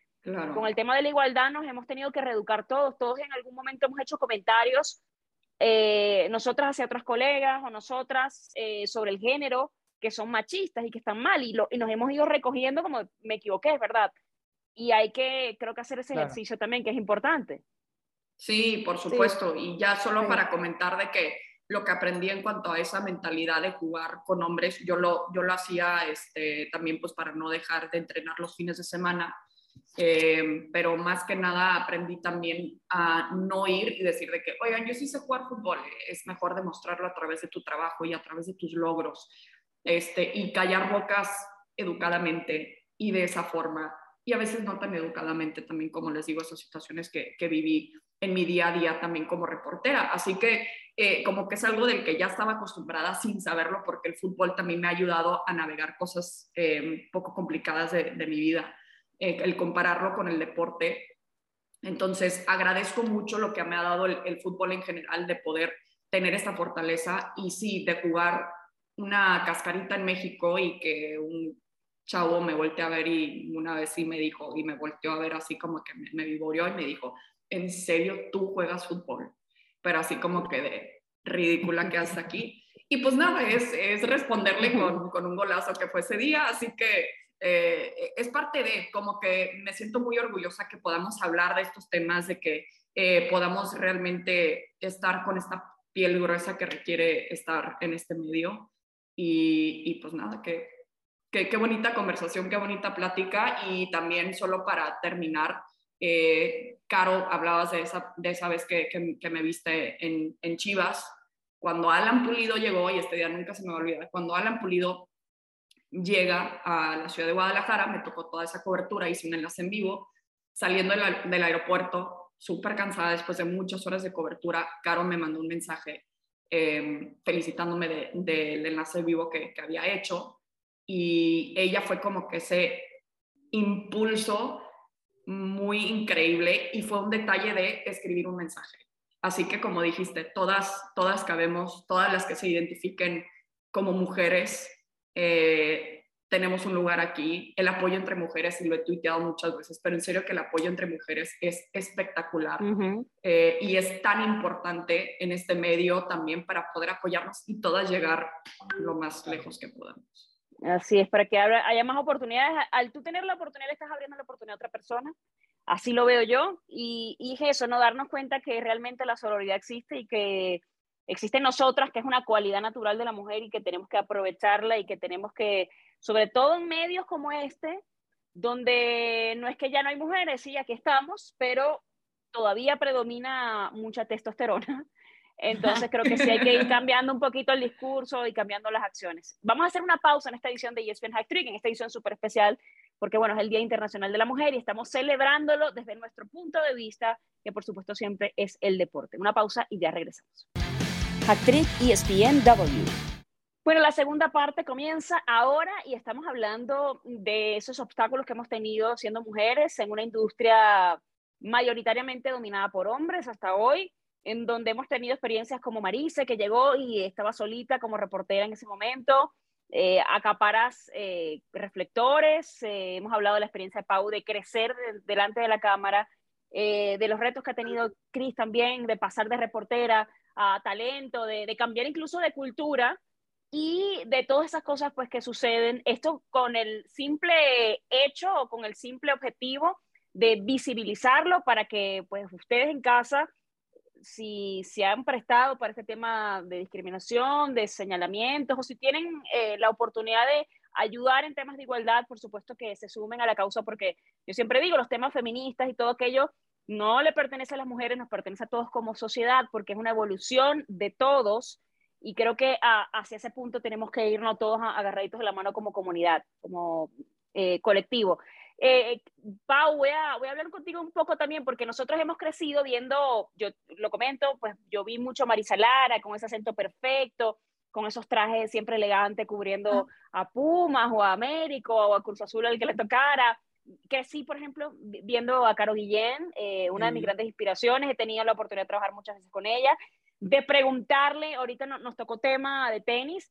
con el tema de la igualdad nos hemos tenido que reeducar todos, todos en algún momento hemos hecho comentarios, eh, nosotras hacia otras colegas o nosotras eh, sobre el género, que son machistas y que están mal, y, lo, y nos hemos ido recogiendo como me equivoqué, es verdad. Y hay que, creo que hacer ese ejercicio también, que es importante. Sí, por supuesto. Y ya solo para comentar de que lo que aprendí en cuanto a esa mentalidad de jugar con hombres, yo lo, yo lo hacía este, también pues para no dejar de entrenar los fines de semana, eh, pero más que nada aprendí también a no ir y decir de que, oigan, yo sí sé jugar fútbol, es mejor demostrarlo a través de tu trabajo y a través de tus logros, este, y callar bocas educadamente y de esa forma, y a veces no tan educadamente también, como les digo, esas situaciones que, que viví en mi día a día también como reportera. Así que eh, como que es algo del que ya estaba acostumbrada sin saberlo, porque el fútbol también me ha ayudado a navegar cosas eh, poco complicadas de, mi vida, eh, el compararlo con el deporte. Entonces, agradezco mucho lo que me ha dado el, el, fútbol en general de poder tener esta fortaleza y sí, de jugar una cascarita en México y que un chavo me volteó a ver y una vez sí me dijo, y me volteó a ver así como que me, me vivoreó y me dijo, ¿en serio tú juegas fútbol? Pero así como que de ridícula que hasta aquí. Y pues nada, es, es responderle con, con, un golazo que fue ese día, así que eh, es parte de, como que me siento muy orgullosa que podamos hablar de estos temas, de que eh, podamos realmente estar con esta piel gruesa que requiere estar en este medio. Y, y pues nada, que, que, qué bonita conversación, qué bonita plática. Y también solo para terminar, eh, Caro, hablabas de esa, de esa vez que, que, me viste en, en, Chivas, cuando Alan Pulido llegó, y este día nunca se me va a olvidar, cuando Alan Pulido llega a la ciudad de Guadalajara, me tocó toda esa cobertura, hice un enlace en vivo, saliendo del, del aeropuerto, súper cansada después de muchas horas de cobertura, Caro me mandó un mensaje eh, felicitándome del de, enlace vivo que, que había hecho, y ella fue como que ese impulso muy increíble y fue un detalle de escribir un mensaje. Así que como dijiste, todas, todas cabemos, todas las que se identifiquen como mujeres, eh, tenemos un lugar aquí. El apoyo entre mujeres, y lo he tuiteado muchas veces, pero en serio que el apoyo entre mujeres es espectacular eh, y es tan importante en este medio también para poder apoyarnos y todas llegar lo más lejos que podamos. Así es, para que haya más oportunidades. Al tú tener la oportunidad, estás abriendo la oportunidad a otra persona. Así lo veo yo. Y, y eso, no darnos cuenta que realmente la sororidad existe y que existe en nosotras, que es una cualidad natural de la mujer y que tenemos que aprovecharla y que tenemos que, sobre todo en medios como este, donde no es que ya no hay mujeres, sí, aquí estamos, pero todavía predomina mucha testosterona entonces creo que sí hay que ir cambiando un poquito el discurso y cambiando las acciones. Vamos a hacer una pausa en esta edición de ESPN Hack Trick, en esta edición súper especial, porque bueno, es el Día Internacional de la Mujer y estamos celebrándolo desde nuestro punto de vista, que por supuesto siempre es el deporte. Una pausa y ya regresamos. Hack Trick ESPNW. Bueno, la segunda parte comienza ahora y estamos hablando de esos obstáculos que hemos tenido siendo mujeres en una industria mayoritariamente dominada por hombres hasta hoy en donde hemos tenido experiencias como Marise, que llegó y estaba solita como reportera en ese momento, eh, acaparas eh, reflectores, eh, hemos hablado de la experiencia de Pau de crecer delante de la cámara, de los retos que ha tenido Cris también, de pasar de reportera a talento, de, de, cambiar incluso de cultura y de todas esas cosas pues que suceden, esto con el simple hecho o con el simple objetivo de visibilizarlo para que pues ustedes en casa si se han prestado para este tema de discriminación, de señalamientos, o si tienen eh, la oportunidad de ayudar en temas de igualdad, por supuesto que se sumen a la causa, porque yo siempre digo, los temas feministas y todo aquello no le pertenece a las mujeres, nos pertenece a todos como sociedad, porque es una evolución de todos, y creo que hacia ese punto tenemos que irnos todos agarraditos de la mano como comunidad, como eh, colectivo. Eh, Pau, voy a, voy a hablar contigo un poco también, porque nosotros hemos crecido viendo, yo lo comento, pues yo vi mucho a Marisa Lara con ese acento perfecto, con esos trajes siempre elegantes cubriendo a Pumas o a Américo o a Cruz Azul al que le tocara. Crecí, por ejemplo, viendo a Caro Guillén, eh, una de mis grandes inspiraciones, he tenido la oportunidad de trabajar muchas veces con ella. de preguntarle, ahorita nos tocó tema de tenis,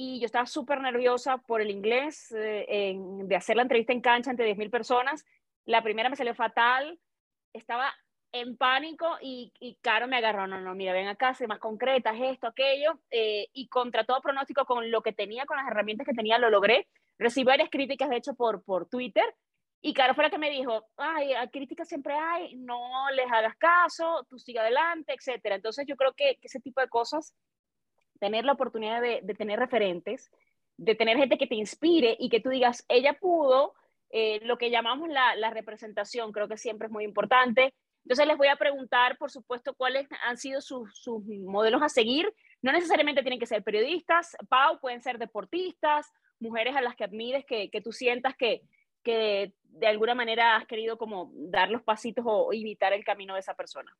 y yo estaba súper nerviosa por el inglés, eh, de hacer la entrevista en cancha ante 10.000 personas. La primera me salió fatal, estaba en pánico y, y Caro me agarró, no, no, mira, ven acá, sé más concreta, esto, aquello, eh, y contra todo pronóstico, con lo que tenía, con las herramientas que tenía, lo logré. Recibí varias críticas, de hecho, por, por Twitter, y Caro fue la que me dijo, ay, críticas siempre hay, no les hagas caso, tú sigue adelante, etcétera. Entonces yo creo que, que ese tipo de cosas tener la oportunidad de, tener referentes, de tener gente que te inspire y que tú digas, ella pudo, eh, lo que llamamos la, representación, creo que siempre es muy importante. Entonces les voy a preguntar, por supuesto, cuáles han sido sus, modelos a seguir. No necesariamente tienen que ser periodistas, Pau, pueden ser deportistas, mujeres a las que admires, que, tú sientas que, que de alguna manera has querido como dar los pasitos o imitar el camino de esa persona.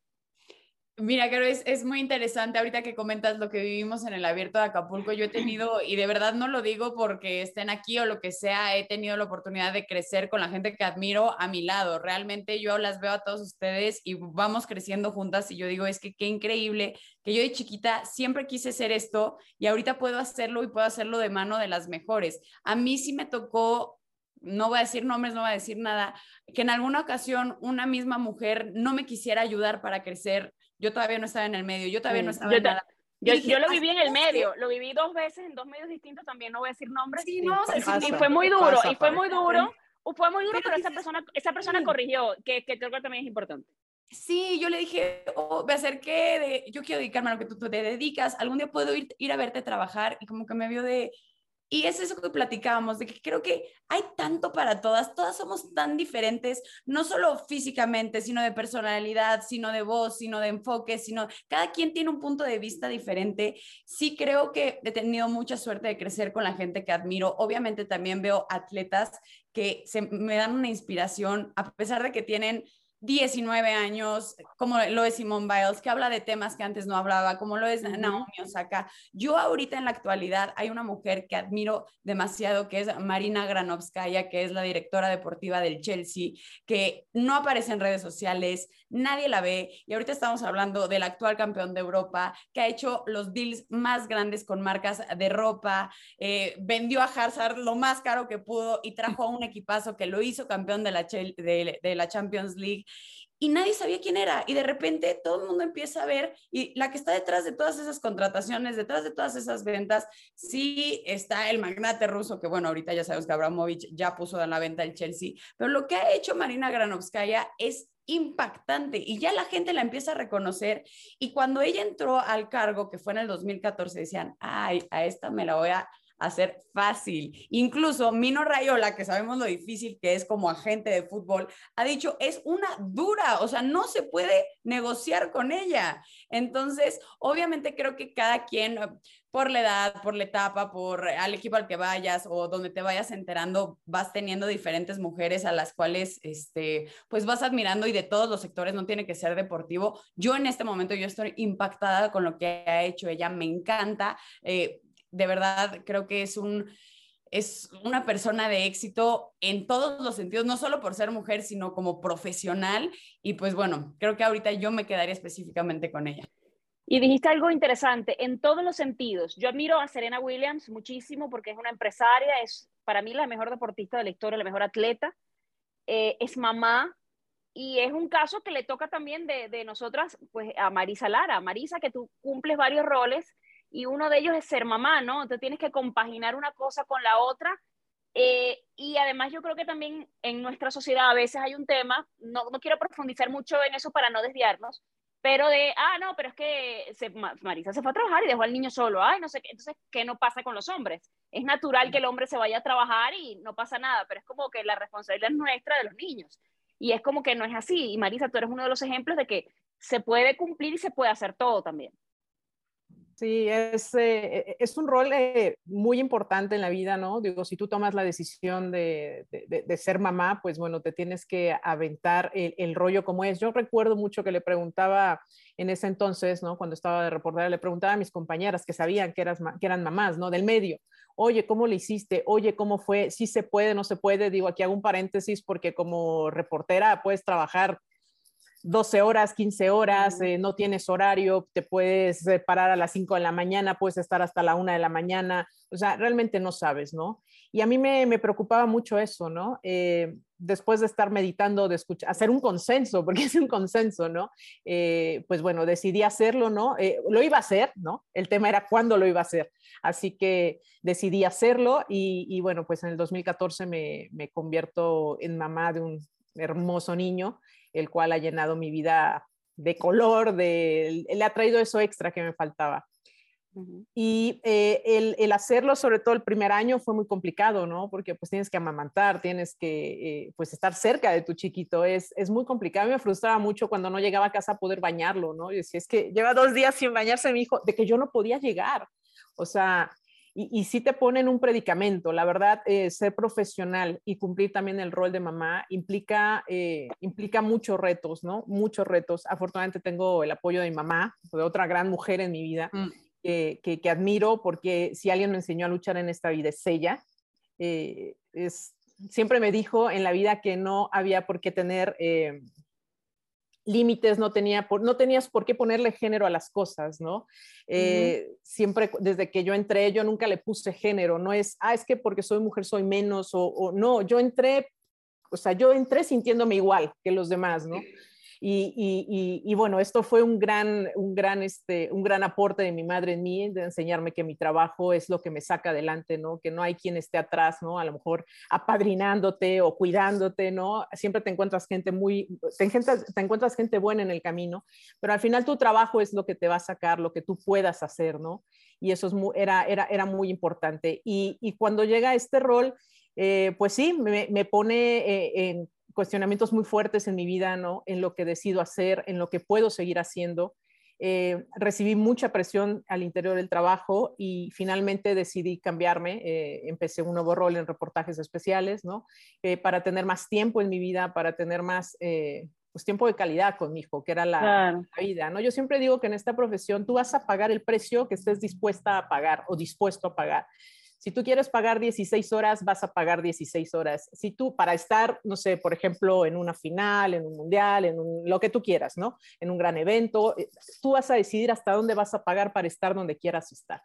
Mira, creo es, es muy interesante ahorita que comentas lo que vivimos en el abierto de Acapulco. Yo he tenido, y de verdad no lo digo porque estén aquí o lo que sea, he tenido la oportunidad de crecer con la gente que admiro a mi lado. Realmente yo las veo a todos ustedes y vamos creciendo juntas y yo digo, es que qué increíble que yo de chiquita siempre quise ser esto y ahorita puedo hacerlo y puedo hacerlo de mano de las mejores. A mí sí me tocó no voy a decir nombres, no voy a decir nada, que en alguna ocasión una misma mujer no me quisiera ayudar para crecer yo todavía no estaba en el medio, yo todavía no estaba yo en nada. Yo, yo, lo viví en el medio, lo viví dos veces en dos medios distintos, también no voy a decir nombres. Sí, no, y, fue muy duro, y fue muy duro, fue muy duro, pero, esa persona, esa persona corrigió, que, que creo que también es importante. Sí, yo le dije, oh, me acerqué, de, yo quiero dedicarme a lo que tú, te dedicas, algún día puedo ir, ir a verte trabajar, y como que me vio de, y es eso que platicábamos, de que creo que hay tanto para todas, todas somos tan diferentes, no solo físicamente, sino de personalidad, sino de voz, sino de enfoque, sino cada quien tiene un punto de vista diferente. Sí creo que he tenido mucha suerte de crecer con la gente que admiro. Obviamente también veo atletas que se, me dan una inspiración, a pesar de que tienen 19 años, como lo es Simone Biles, que habla de temas que antes no hablaba, como lo es Naomi Osaka. Yo ahorita en la actualidad hay una mujer que admiro demasiado, que es Marina Granovskaya, que es la directora deportiva del Chelsea, que no aparece en redes sociales, nadie la ve, y ahorita estamos hablando del actual campeón de Europa, que ha hecho los deals más grandes con marcas de ropa, eh, vendió a Hazard lo más caro que pudo y trajo a un equipazo que lo hizo campeón de la, de la Champions League y nadie sabía quién era. Y de repente todo el mundo empieza a ver y la que está detrás de todas esas contrataciones, detrás de todas esas ventas, sí está el magnate ruso, que bueno, ahorita ya sabemos que Abramovich ya puso en la venta el Chelsea, pero lo que ha hecho Marina Granovskaya es impactante y ya la gente la empieza a reconocer y cuando ella entró al cargo, que fue en el 2014, decían, ay, a esta me la voy a hacer fácil. Incluso Mino Rayola, que sabemos lo difícil que es como agente de fútbol, ha dicho, es una dura, o sea, no se puede negociar con ella. Entonces, obviamente creo que cada quien, por la edad, por la etapa, por al equipo al que vayas o donde te vayas enterando, vas teniendo diferentes mujeres a las cuales, este, pues vas admirando y de todos los sectores, no tiene que ser deportivo. Yo en este momento, yo estoy impactada con lo que ha hecho ella, me encanta. Eh, de verdad creo que es un es una persona de éxito en todos los sentidos, no solo por ser mujer, sino como profesional. Y pues bueno, creo que ahorita yo me quedaría específicamente con ella. Y dijiste algo interesante, en todos los sentidos. Yo admiro a Serena Williams muchísimo porque es una empresaria, es para mí la mejor deportista de la historia, la mejor atleta, eh, es mamá. Y es un caso que le toca también de, de nosotras, pues a Marisa Lara. Marisa, que tú cumples varios roles y uno de ellos es ser mamá, ¿no? Entonces tienes que compaginar una cosa con la otra. Eh, y además yo creo que también en nuestra sociedad a veces hay un tema, no, no quiero profundizar mucho en eso para no desviarnos, pero de, ah, no, pero es que se, Marisa se fue a trabajar y dejó al niño solo, ay, no sé qué, entonces, ¿qué no pasa con los hombres? Es natural que el hombre se vaya a trabajar y no pasa nada, pero es como que la responsabilidad es nuestra de los niños. Y es como que no es así. Y Marisa, tú eres uno de los ejemplos de que se puede cumplir y se puede hacer todo también. Sí, es, eh, es un rol eh, muy importante en la vida, ¿no? Digo, si tú tomas la decisión de, de, ser mamá, pues bueno, te tienes que aventar el, el, rollo como es. Yo recuerdo mucho que le preguntaba en ese entonces, ¿no? Cuando estaba de reportera, le preguntaba a mis compañeras que sabían que, eras, que eran mamás, ¿no? Del medio. Oye, ¿cómo le hiciste? Oye, ¿cómo fue? Si se puede, no se puede. Digo, aquí hago un paréntesis porque como reportera puedes trabajar 12 horas, 15 horas, eh, no tienes horario, te puedes parar a las 5 de la mañana, puedes estar hasta la 1 de la mañana, o sea, realmente no sabes, ¿no? Y a mí me, me preocupaba mucho eso, ¿no? Eh, después de estar meditando, de escuchar, hacer un consenso, porque es un consenso, ¿no? Eh, pues bueno, decidí hacerlo, ¿no? lo iba a hacer, ¿no? El tema era cuándo lo iba a hacer. Así que decidí hacerlo y, y bueno, pues en el 2014 me, me convierto en mamá de un hermoso niño el cual ha llenado mi vida de color, de, le ha traído eso extra que me faltaba. Y eh, el, hacerlo, sobre todo el primer año, fue muy complicado, ¿no? Porque pues tienes que amamantar, tienes que eh, pues estar cerca de tu chiquito, es, es muy complicado. Me frustraba mucho cuando no llegaba a casa a poder bañarlo, ¿no? Y decía, es que lleva dos días sin bañarse mi hijo, de que yo no podía llegar. O sea, y, sí te ponen un predicamento. La verdad, eh, ser profesional y cumplir también el rol de mamá implica, eh, implica muchos retos, ¿no? Muchos retos. Afortunadamente tengo el apoyo de mi mamá, de otra gran mujer en mi vida, mm. que, que, admiro porque si alguien me enseñó a luchar en esta vida es ella. Eh, es, siempre me dijo en la vida que no había por qué tener límites, no, tenía no tenías por qué ponerle género a las cosas, ¿no? Eh, siempre, desde que yo entré, yo nunca le puse género, no es, ah, es que porque soy mujer soy menos, o, o no, yo entré, o sea, yo entré sintiéndome igual que los demás, ¿no? Y, bueno, esto fue un gran, un, gran, este, un gran aporte de mi madre en mí, de enseñarme que mi trabajo es lo que me saca adelante, ¿no? Que no hay quien esté atrás, ¿no? A lo mejor apadrinándote o cuidándote, ¿no? Siempre te encuentras gente muy, te, encuentras gente buena en el camino, pero al final tu trabajo es lo que te va a sacar, lo que tú puedas hacer, ¿no? Y eso es era, era, era muy importante. Y, cuando llega este rol, eh, pues sí, me, me pone eh, en cuestionamientos muy fuertes en mi vida, ¿no? En lo que decido hacer, en lo que puedo seguir haciendo. Eh, recibí mucha presión al interior del trabajo y finalmente decidí cambiarme. Eh, empecé un nuevo rol en reportajes especiales, ¿no? Eh, para tener más tiempo en mi vida, para tener más pues, tiempo de calidad con mi hijo, que era la, la, vida, ¿no? Yo siempre digo que en esta profesión tú vas a pagar el precio que estés dispuesta a pagar o dispuesto a pagar. Si tú quieres pagar 16 horas, vas a pagar 16 horas. Si tú, para estar, no sé, por ejemplo, en una final, en un mundial, en lo que tú quieras, ¿no? En un gran evento, eh, tú vas a decidir hasta dónde vas a pagar para estar donde quieras estar.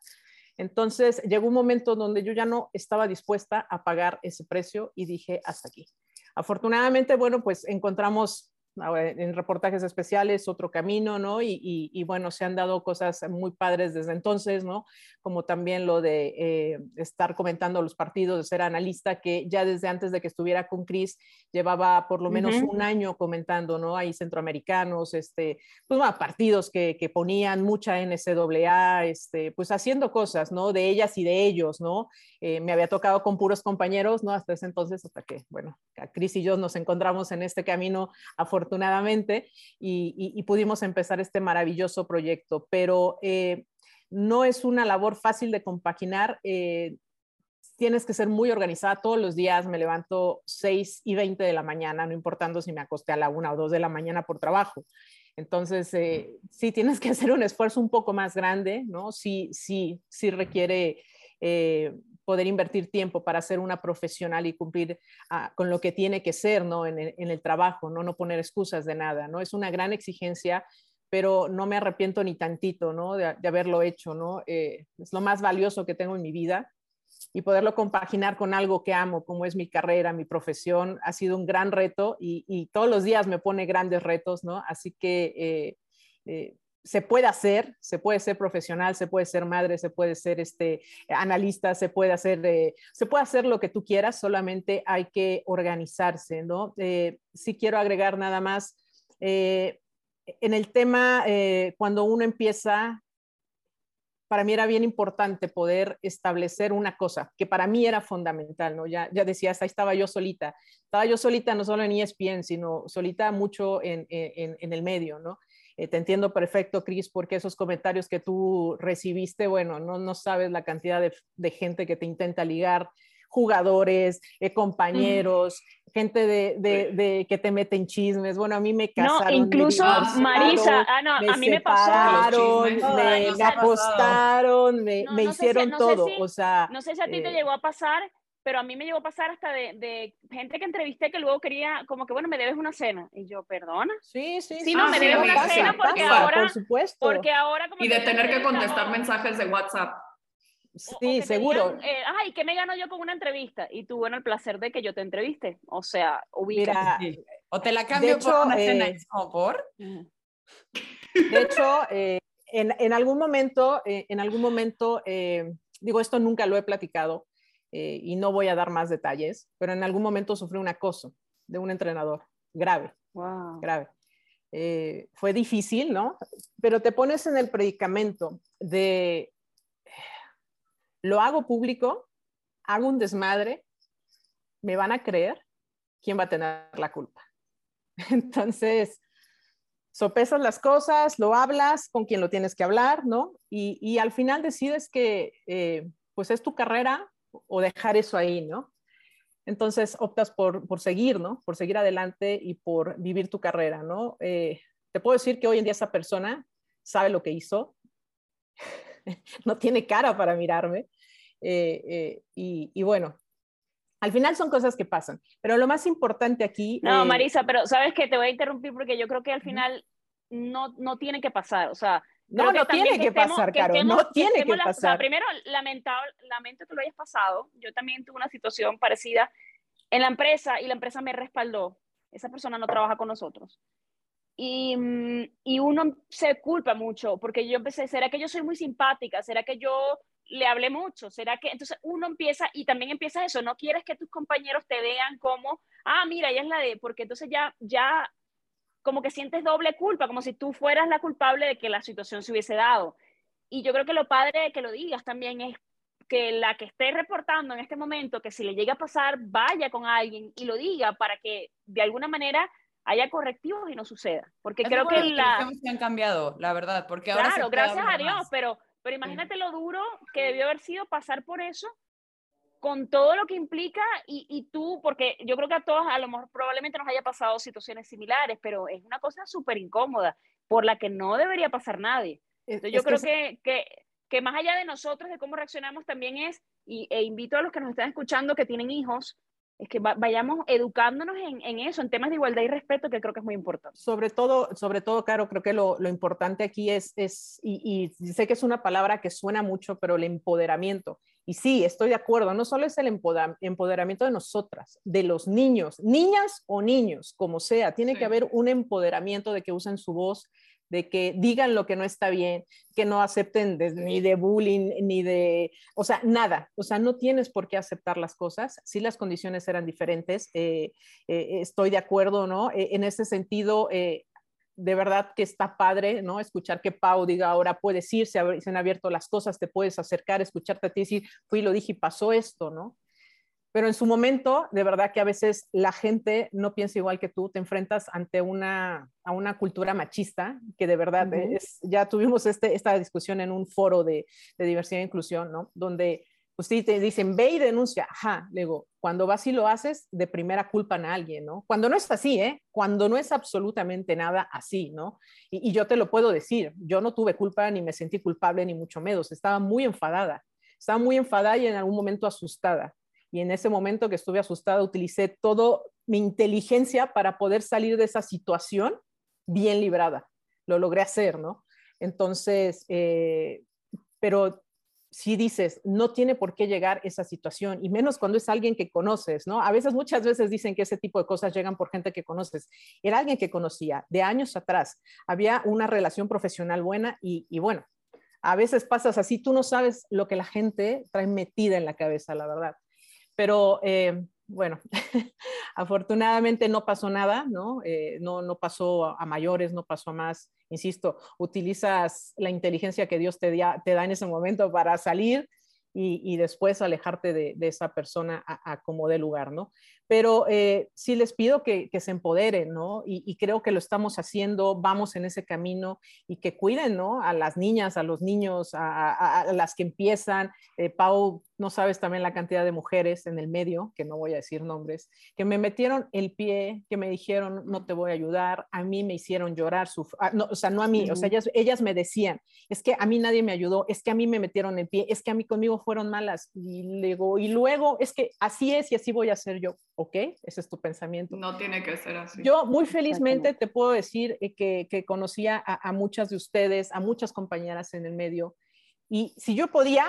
Entonces, llegó un momento donde yo ya no estaba dispuesta a pagar ese precio y dije, hasta aquí. Afortunadamente, bueno, pues encontramos en reportajes especiales, otro camino, ¿no? Y, bueno, se han dado cosas muy padres desde entonces, ¿no? Como también lo de eh, estar comentando los partidos, de ser analista, que ya desde antes de que estuviera con Cris, llevaba por lo menos un año comentando, ¿no? Hay centroamericanos, este, pues bueno, partidos que, que, ponían mucha NCAA, este, pues haciendo cosas, ¿no? De ellas y de ellos, ¿no? Eh, me había tocado con puros compañeros, ¿no? Hasta ese entonces, hasta que, bueno, Cris y yo nos encontramos en este camino afortunadamente afortunadamente, y, pudimos empezar este maravilloso proyecto. Pero eh, no es una labor fácil de compaginar. Eh, tienes que ser muy organizada todos los días. Me levanto 6 y 20 de la mañana, no importando si me acosté a la 1 o 2 de la mañana por trabajo. Entonces, eh, sí tienes que hacer un esfuerzo un poco más grande, ¿no? Sí, sí, sí requiere poder invertir tiempo para ser una profesional y cumplir ah, con lo que tiene que ser ¿no? En, el trabajo, ¿no? no poner excusas de nada. ¿no? Es una gran exigencia, pero no me arrepiento ni tantito ¿no? de, haberlo hecho. ¿no? Eh, es lo más valioso que tengo en mi vida y poderlo compaginar con algo que amo, como es mi carrera, mi profesión, ha sido un gran reto y, todos los días me pone grandes retos, ¿no? Así que eh, eh, se puede hacer, se puede ser profesional, se puede ser madre, se puede ser este, analista, se puede hacer, eh, se puede hacer lo que tú quieras, solamente hay que organizarse, ¿no? Eh, sí quiero agregar nada más, eh, en el tema, cuando uno empieza, para mí era bien importante poder establecer una cosa que para mí era fundamental, ¿no? Ya, ya decías, ahí estaba yo solita, estaba yo solita no solo en ESPN, sino solita mucho en, en, en el medio, ¿no? Eh, te entiendo perfecto, Cris, porque esos comentarios que tú recibiste, bueno, no, no sabes la cantidad de, gente que te intenta ligar, jugadores, eh, compañeros, gente de, de, que te meten chismes. Bueno, a mí me casaron. No, incluso Marisa, ah, no, a mí me pasó. Me, me, me, me hicieron todo. o sea, no sé si a ti te eh, llegó a pasar pero a mí me llegó a pasar hasta de, de, gente que entrevisté que luego quería, como que, bueno, me debes una cena. Y yo, perdona. Sí, sí. Sí, no, me debes una cena porque ahora. Por supuesto. Porque ahora. y de tener que contestar mensajes de WhatsApp. Sí, seguro. eh, ay, ¿qué me gano yo con una entrevista? Y tú, bueno, el placer de que yo te entreviste. O sea, ubica. O te la cambio por una cena. Eh, por? De hecho, eh, en, en, algún momento, eh, en algún momento, eh, digo, esto nunca lo he platicado eh, y no voy a dar más detalles, pero en algún momento sufrí un acoso de un entrenador grave, wow. grave. fue difícil, ¿no? Pero te pones en el predicamento de, lo hago público, hago un desmadre, me van a creer, ¿quién va a tener la culpa? Entonces, sopesas las cosas, lo hablas con quien lo tienes que hablar, ¿no? Y, y al final decides que eh, pues es tu carrera o dejar eso ahí, ¿no? Entonces optas por, por, seguir, ¿no? Por seguir adelante y por vivir tu carrera, ¿no? Eh, te puedo decir que hoy en día esa persona sabe lo que hizo, no tiene cara para mirarme. Eh, eh, y, y, bueno, al final son cosas que pasan, pero lo más importante aquí... No, eh, Marisa, pero sabes que te voy a interrumpir porque yo creo que al final no, no tiene que pasar, o sea... No, no tiene que, estemos, pasar, Caro, que no tiene que, que pasar. La, o sea, primero, lamentable, lamento que lo hayas pasado. Yo también tuve una situación parecida en la empresa y la empresa me respaldó. Esa persona no trabaja con nosotros. Y, mm, y uno se culpa mucho porque yo empecé, ¿será que yo soy muy simpática? ¿Será que yo le hablé mucho? ¿Será que entonces uno empieza y también empieza eso? No quieres que tus compañeros te vean como, ah, mira, ella es la de, porque entonces ya, ya como que sientes doble culpa, como si tú fueras la culpable de que la situación se hubiese dado. Y yo creo que lo padre de que lo digas también es que la que esté reportando en este momento, que si le llega a pasar, vaya con alguien y lo diga para que de alguna manera haya correctivos y no suceda. Porque es creo que la... se han cambiado, la verdad, porque ahora Claro, se puede gracias a Dios, más. pero pero imagínate lo duro que debió haber sido pasar por eso con todo lo que implica y, y, tú, porque yo creo que a todos a lo mejor probablemente nos haya pasado situaciones similares, pero es una cosa súper incómoda por la que no debería pasar nadie. Entonces, yo es creo que, que, que, más allá de nosotros, de cómo reaccionamos, también es, y, e invito a los que nos están escuchando que tienen hijos, es que va, vayamos educándonos en, en, eso, en temas de igualdad y respeto, que creo que es muy importante. Sobre todo, sobre todo, Caro, creo que lo, lo importante aquí es, es y, y, sé que es una palabra que suena mucho, pero el empoderamiento. Y sí, estoy de acuerdo, no solo es el empoderamiento de nosotras, de los niños, niñas o niños, como sea, tiene sí. que haber un empoderamiento de que usen su voz, de que digan lo que no está bien, que no acepten de, ni de bullying, ni de, o sea, nada, o sea, no tienes por qué aceptar las cosas, si las condiciones eran diferentes, eh, eh, estoy de acuerdo, ¿no? Eh, en ese sentido, de verdad que está padre, ¿no? Escuchar que Pau diga, ahora puedes ir, se, se han abierto las cosas, te puedes acercar, escucharte a ti decir, fui lo dije y pasó esto, ¿no? pero en su momento, de verdad que a veces la gente no piensa igual que tú, te enfrentas ante una, a una cultura machista, que de verdad uh -huh. es, ya tuvimos este, esta discusión en un foro de, de, diversidad e inclusión, ¿no? Donde sí, te dicen, ve y denuncia, ajá, le cuando vas y lo haces, de primera culpan a alguien, ¿no? Cuando no es así, ¿eh? Cuando no es absolutamente nada así, ¿no? Y, y yo te lo puedo decir, yo no tuve culpa ni me sentí culpable ni mucho menos, estaba muy enfadada, estaba muy enfadada y en algún momento asustada y en ese momento que estuve asustada utilicé toda mi inteligencia para poder salir de esa situación bien librada. Lo logré hacer, ¿no? Entonces, eh, pero si dices, no tiene por qué llegar esa situación, y menos cuando es alguien que conoces, ¿no? A veces, muchas veces dicen que ese tipo de cosas llegan por gente que conoces. Era alguien que conocía de años atrás, había una relación profesional buena y, y bueno, a veces pasas así, tú no sabes lo que la gente trae metida en la cabeza, la verdad pero eh, bueno, afortunadamente no pasó nada, ¿no? Eh, no, no pasó a, mayores, no pasó a más, insisto, utilizas la inteligencia que Dios te, da, te da en ese momento para salir y, y después alejarte de, esa persona a como de lugar, ¿no? Pero eh, sí les pido que, se empoderen, ¿no? Y, creo que lo estamos haciendo, vamos en ese camino y que cuiden, ¿no? A las niñas, a los niños, a, las que empiezan. Eh, Pau, no sabes también la cantidad de mujeres en el medio, que no voy a decir nombres, que me metieron el pie, que me dijeron, no te voy a ayudar, a mí me hicieron llorar, ah, no, o sea, no a mí, o sea, ellas, ellas me decían, es que a mí nadie me ayudó, es que a mí me metieron el pie, es que a mí conmigo fueron malas. Y, luego, y luego, es que así es y así voy a ser yo. ¿Ok? Ese es tu pensamiento. No tiene que ser así. Yo muy felizmente te puedo decir eh, que, que conocía a, a, muchas de ustedes, a muchas compañeras en el medio, y si yo podía,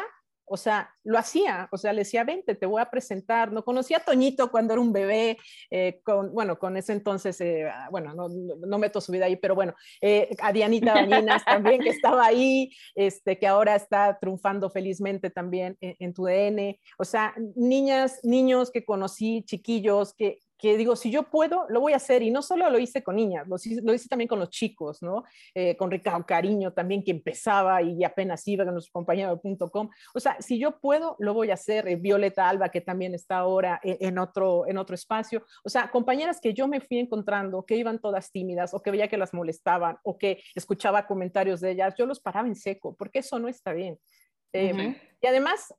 o sea, lo hacía, o sea, le decía, vente, te voy a presentar. No conocía a Toñito cuando era un bebé, eh, con, bueno, con ese entonces, eh, ah, bueno, no, no, meto su vida ahí, pero bueno, eh, a Dianita Bañinas también, que estaba ahí, este, que ahora está triunfando felizmente también en, en tu DN. O sea, niñas, niños que conocí, chiquillos, que, que digo, si yo puedo, lo voy a hacer. Y no solo lo hice con niñas, lo, lo hice también con los chicos, ¿no? Eh, con Ricardo Cariño también, que empezaba y apenas iba con nuestro compañero de .com. O sea, si yo puedo, lo voy a hacer. Eh, Violeta Alba, que también está ahora en, en, otro, en otro espacio. O sea, compañeras que yo me fui encontrando, que iban todas tímidas o que veía que las molestaban o que escuchaba comentarios de ellas, yo los paraba en seco, porque eso no está bien. Eh, y además,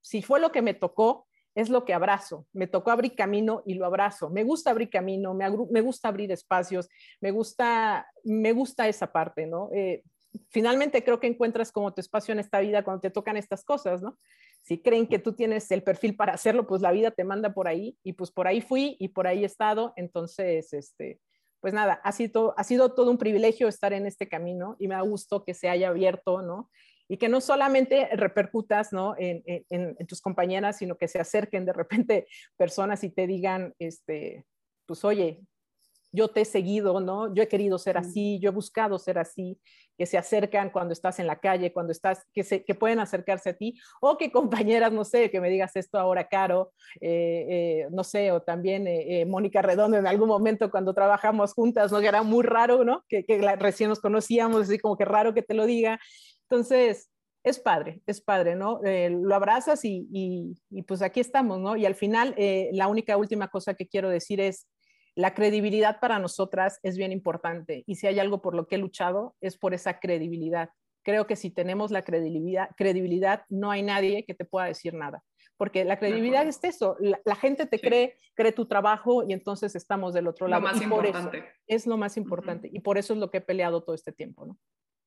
si fue lo que me tocó, es lo que abrazo. Me tocó abrir camino y lo abrazo. Me gusta abrir camino, me, gusta abrir espacios, me gusta, me gusta esa parte, ¿no? Eh, finalmente creo que encuentras como tu espacio en esta vida cuando te tocan estas cosas, ¿no? Si creen que tú tienes el perfil para hacerlo, pues la vida te manda por ahí y pues por ahí fui y por ahí he estado. Entonces, este, pues nada, ha sido, todo un privilegio estar en este camino y me ha gustado que se haya abierto, ¿no? Y que no solamente repercutas ¿no? En, en, tus compañeras, sino que se acerquen de repente personas y te digan, este, pues oye, yo te he seguido, ¿no? Yo he querido ser así, yo he buscado ser así, que se acercan cuando estás en la calle, cuando estás, que, se, que pueden acercarse a ti, o que compañeras, no sé, que me digas esto ahora, Caro, eh, eh, no sé, o también eh, Mónica Redondo en algún momento cuando trabajamos juntas, ¿no? Que era muy raro, ¿no? Que, que recién nos conocíamos, así como que raro que te lo diga, entonces, es padre, es padre, ¿no? Eh, lo abrazas y, pues aquí estamos, ¿no? Y al final, eh, la única última cosa que quiero decir es, la credibilidad para nosotras es bien importante y si hay algo por lo que he luchado es por esa credibilidad. Creo que si tenemos la credibilidad, credibilidad no hay nadie que te pueda decir nada, porque la credibilidad es eso, la, gente te cree, cree tu trabajo y entonces estamos del otro lado. Lo más importante. es lo más importante y por eso es lo que he peleado todo este tiempo, ¿no?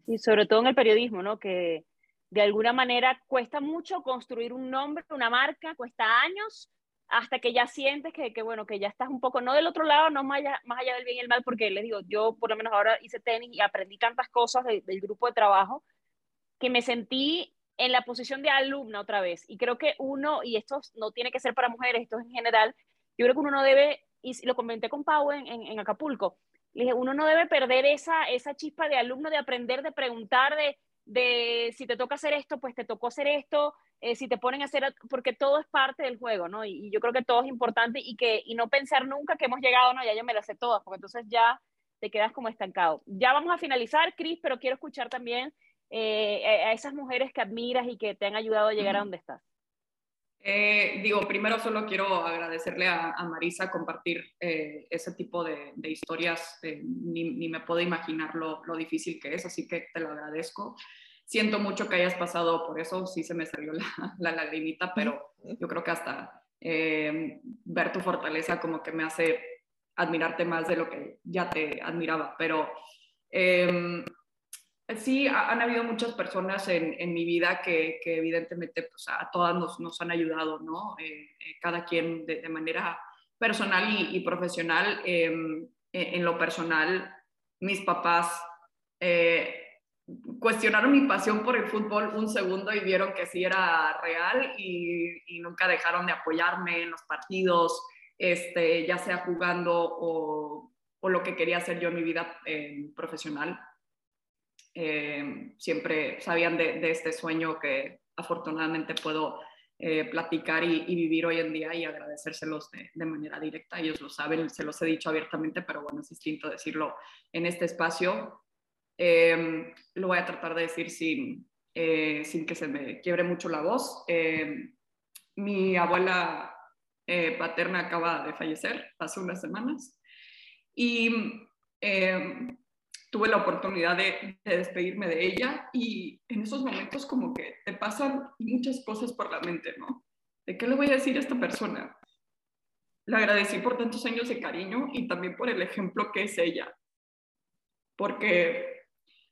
Y sobre todo en el periodismo, ¿no? Que de alguna manera cuesta mucho construir un nombre, una marca, cuesta años hasta que ya sientes que, que bueno, que ya estás un poco, no del otro lado, no más allá, más allá del bien y el mal, porque les digo, yo por lo menos ahora hice tenis y aprendí tantas cosas del grupo de trabajo que me sentí en la posición de alumna otra vez. Y creo que uno, y esto no tiene que ser para mujeres, esto es en general, yo creo que uno no debe, y lo comenté con Pau en, en, en Acapulco, dije, uno no debe perder esa, esa chispa de alumno, de aprender, de preguntar, de, de si te toca hacer esto, pues te tocó hacer esto, eh, si te ponen a hacer, porque todo es parte del juego, ¿no? Y, yo creo que todo es importante y, que, y no pensar nunca que hemos llegado, no, ya yo me las sé todas, porque entonces ya te quedas como estancado. Ya vamos a finalizar, Cris, pero quiero escuchar también eh, a esas mujeres que admiras y que te han ayudado a llegar a donde estás. Eh, digo, primero solo quiero agradecerle a, Marisa compartir eh, ese tipo de, historias. Eh, ni, me puedo imaginar lo, difícil que es, así que te lo agradezco. Siento mucho que hayas pasado por eso, sí se me salió la, la lagrimita, pero yo creo que hasta ver tu fortaleza como que me hace admirarte más de lo que ya te admiraba. Pero em, Sí, han habido muchas personas en, mi vida que, evidentemente pues, a todas nos, han ayudado, ¿no? Eh, eh, cada quien de, manera personal y, profesional. Em, e, en lo personal, mis papás eh, cuestionaron mi pasión por el fútbol un segundo y vieron que sí era real y, nunca dejaron de apoyarme en los partidos, este, ya sea jugando o, o lo que quería hacer yo en mi vida profesional. Eh, siempre sabían de, este sueño que afortunadamente puedo eh, platicar y, vivir hoy en día y agradecérselos de, de, manera directa. Ellos lo saben, se los he dicho abiertamente, pero bueno, es distinto decirlo en este espacio. Eh, lo voy a tratar de decir sin, sin que se me quiebre mucho la voz. mi abuela eh, paterna acaba de fallecer hace unas semanas y eh, tuve la oportunidad de, despedirme de ella y en esos momentos como que te pasan muchas cosas por la mente, ¿no? ¿De qué le voy a decir a esta persona? Le agradecí por tantos años de cariño y también por el ejemplo que es ella, porque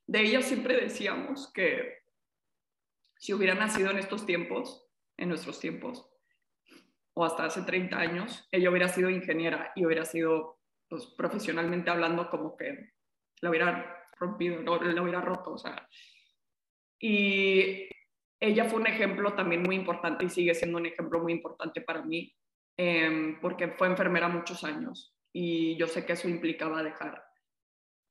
de ella siempre decíamos que si hubiera nacido en estos tiempos, en nuestros tiempos, o hasta hace 30 años, ella hubiera sido ingeniera y hubiera sido, pues, profesionalmente hablando, como que la hubiera rompido, no, la hubiera roto, o sea. Y ella fue un ejemplo también muy importante y sigue siendo un ejemplo muy importante para mí, em, porque fue enfermera muchos años y yo sé que eso implicaba dejar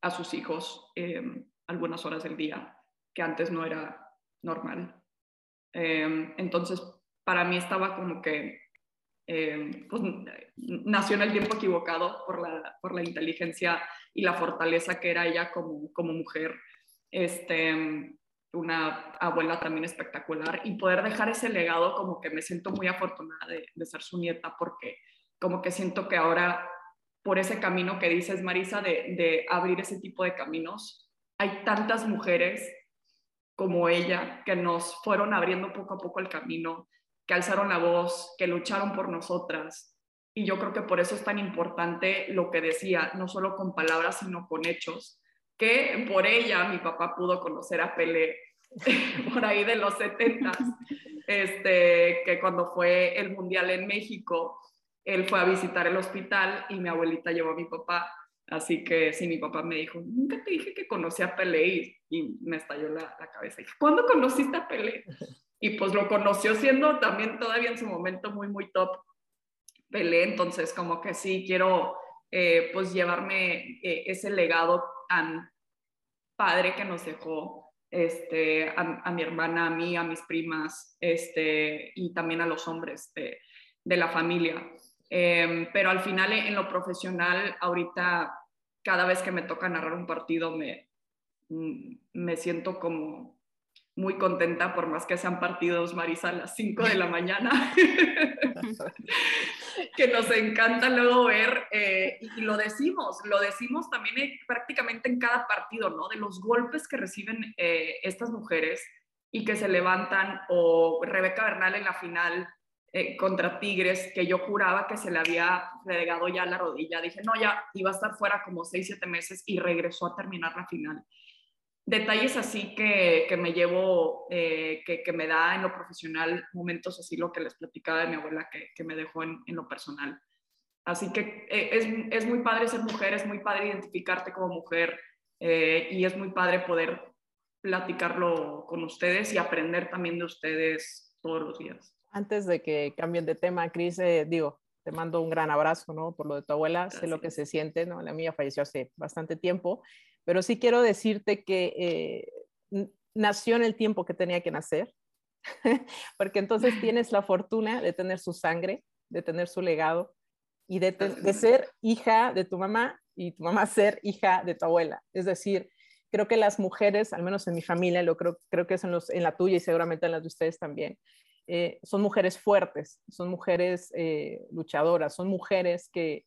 a sus hijos em, algunas horas del día, que antes no era normal. Em, entonces, para mí estaba como que eh, pues, nació en el tiempo equivocado por la, por la inteligencia y la fortaleza que era ella como, como mujer. Este, una abuela también espectacular y poder dejar ese legado como que me siento muy afortunada de, de, ser su nieta porque como que siento que ahora por ese camino que dices Marisa de, de abrir ese tipo de caminos hay tantas mujeres como ella que nos fueron abriendo poco a poco el camino que alzaron la voz, que lucharon por nosotras. Y yo creo que por eso es tan importante lo que decía, no solo con palabras, sino con hechos, que por ella mi papá pudo conocer a Pelé por ahí de los 70, este, que cuando fue el Mundial en México, él fue a visitar el hospital y mi abuelita llevó a mi papá. Así que sí, mi papá me dijo, nunca te dije que conocí a Pelé y, me estalló la, la cabeza. Y dije, ¿cuándo conociste a Pelé? Y pues lo conoció siendo también todavía en su momento muy, muy top Pelé, entonces como que sí quiero eh, pues llevarme eh, ese legado tan padre que nos dejó este, a, mi hermana, a mí, a mis primas este, y también a los hombres de, de la familia. Em, pero al final en lo profesional, ahorita cada vez que me toca narrar un partido me, mm, me siento como muy contenta por más que sean partidos, Marisa, a las 5 de la mañana, que nos encanta luego ver, eh, y lo decimos, lo decimos también prácticamente en cada partido, ¿no? De los golpes que reciben eh, estas mujeres y que se levantan, o Rebeca Bernal en la final eh, contra Tigres, que yo juraba que se le había fregado ya la rodilla, dije, no, ya iba a estar fuera como 6, 7 meses y regresó a terminar la final detalles así que, que me llevo, eh, que, que, me da en lo profesional, momentos así, lo que les platicaba de mi abuela que, que me dejó en, en, lo personal. Así que eh, es, es, muy padre ser mujer, es muy padre identificarte como mujer eh, y es muy padre poder platicarlo con ustedes y aprender también de ustedes todos los días. Antes de que cambien de tema, Cris, digo, te mando un gran abrazo, ¿no? Por lo de tu abuela, sé lo que se siente, ¿no? La mía falleció hace bastante tiempo pero sí quiero decirte que eh, nació en el tiempo que tenía que nacer, porque entonces tienes la fortuna de tener su sangre, de tener su legado y de, ser hija de tu mamá y tu mamá ser hija de tu abuela. Es decir, creo que las mujeres, al menos en mi familia, lo creo, creo que es en, los, en la tuya y seguramente en las de ustedes también, eh, son mujeres fuertes, son mujeres eh, luchadoras, son mujeres que,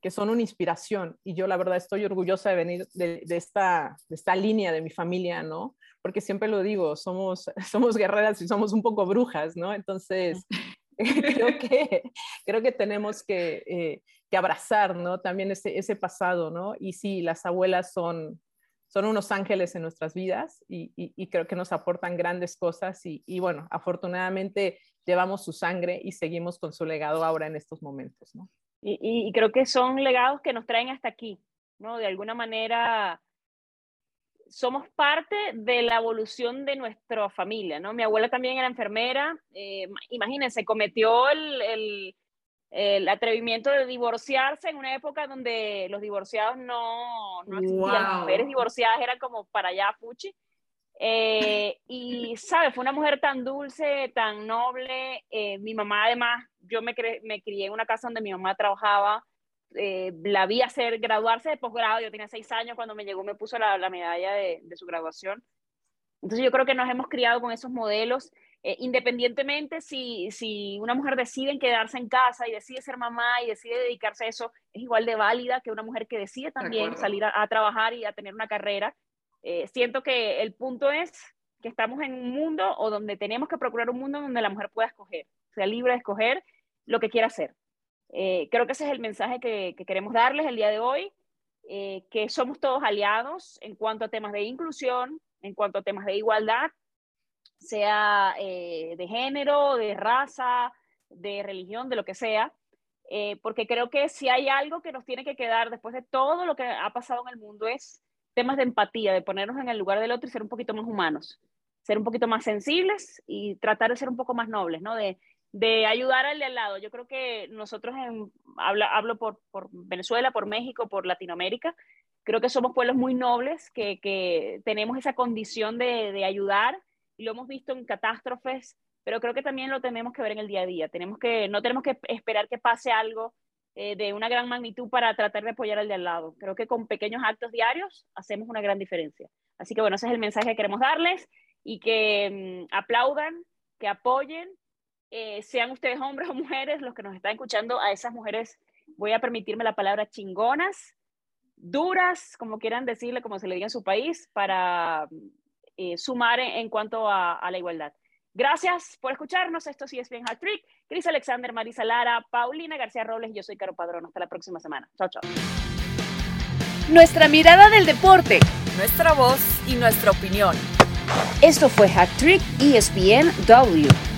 que son una inspiración. Y yo la verdad estoy orgullosa de venir de, esta, de esta línea de mi familia, ¿no? Porque siempre lo digo, somos, somos guerreras y somos un poco brujas, ¿no? Entonces, creo, que, creo que tenemos que, eh, que abrazar, ¿no? También ese, ese pasado, ¿no? Y sí, las abuelas son, son unos ángeles en nuestras vidas y, y, creo que nos aportan grandes cosas y, y, bueno, afortunadamente llevamos su sangre y seguimos con su legado ahora en estos momentos, ¿no? Y, creo que son legados que nos traen hasta aquí, ¿no? De alguna manera somos parte de la evolución de nuestra familia, ¿no? Mi abuela también era enfermera, eh, imagínense, cometió el, el, el, atrevimiento de divorciarse en una época donde los divorciados no, no existían, las mujeres divorciadas eran como para allá fuchi. Eh, y, ¿sabes? Fue una mujer tan dulce, tan noble. Eh, mi mamá, además, yo me, me, crié en una casa donde mi mamá trabajaba. Eh, la vi hacer graduarse de posgrado. Yo tenía seis años cuando me llegó, me puso la, la medalla de, de, su graduación. Entonces, yo creo que nos hemos criado con esos modelos. eh, independientemente si, si una mujer decide quedarse en casa y decide ser mamá y decide dedicarse a eso, es igual de válida que una mujer que decide también salir a, trabajar y a tener una carrera. Eh, siento que el punto es que estamos en un mundo o donde tenemos que procurar un mundo donde la mujer pueda escoger, sea libre de escoger lo que quiera hacer. Eh, creo que ese es el mensaje que, que queremos darles el día de hoy, que somos todos aliados en cuanto a temas de inclusión, en cuanto a temas de igualdad sea eh, de género, de raza, de religión, de lo que sea, eh, porque creo que si hay algo que nos tiene que quedar después de todo lo que ha pasado en el mundo es temas de empatía, de ponernos en el lugar del otro y ser un poquito más humanos, ser un poquito más sensibles y tratar de ser un poco más nobles, ¿no? De, de ayudar al de al lado. Yo creo que nosotros, en, hablo, hablo por, por, Venezuela, por México, por Latinoamérica, creo que somos pueblos muy nobles, que, que tenemos esa condición de, de ayudar lo hemos visto en catástrofes, pero creo que también lo tenemos que ver en el día a día. Tenemos que, no tenemos que esperar que pase algo eh, de una gran magnitud para tratar de apoyar al de al lado. Creo que con pequeños actos diarios hacemos una gran diferencia. Así que bueno, ese es el mensaje que queremos darles y que mm, aplaudan, que apoyen, eh, sean ustedes hombres o mujeres los que nos están escuchando, a esas mujeres voy a permitirme la palabra chingonas, duras, como quieran decirle, como se le diga en su país, para eh, sumar en, cuanto a, la igualdad. Gracias por escucharnos. Esto sí es bien Hat Trick. Cris Alexander, Marisa Lara, Paulina García Robles y yo soy Caro Padrón. Hasta la próxima semana. Chao, chao. Nuestra mirada del deporte. Nuestra voz y nuestra opinión. Esto fue Hat Trick ESPN W.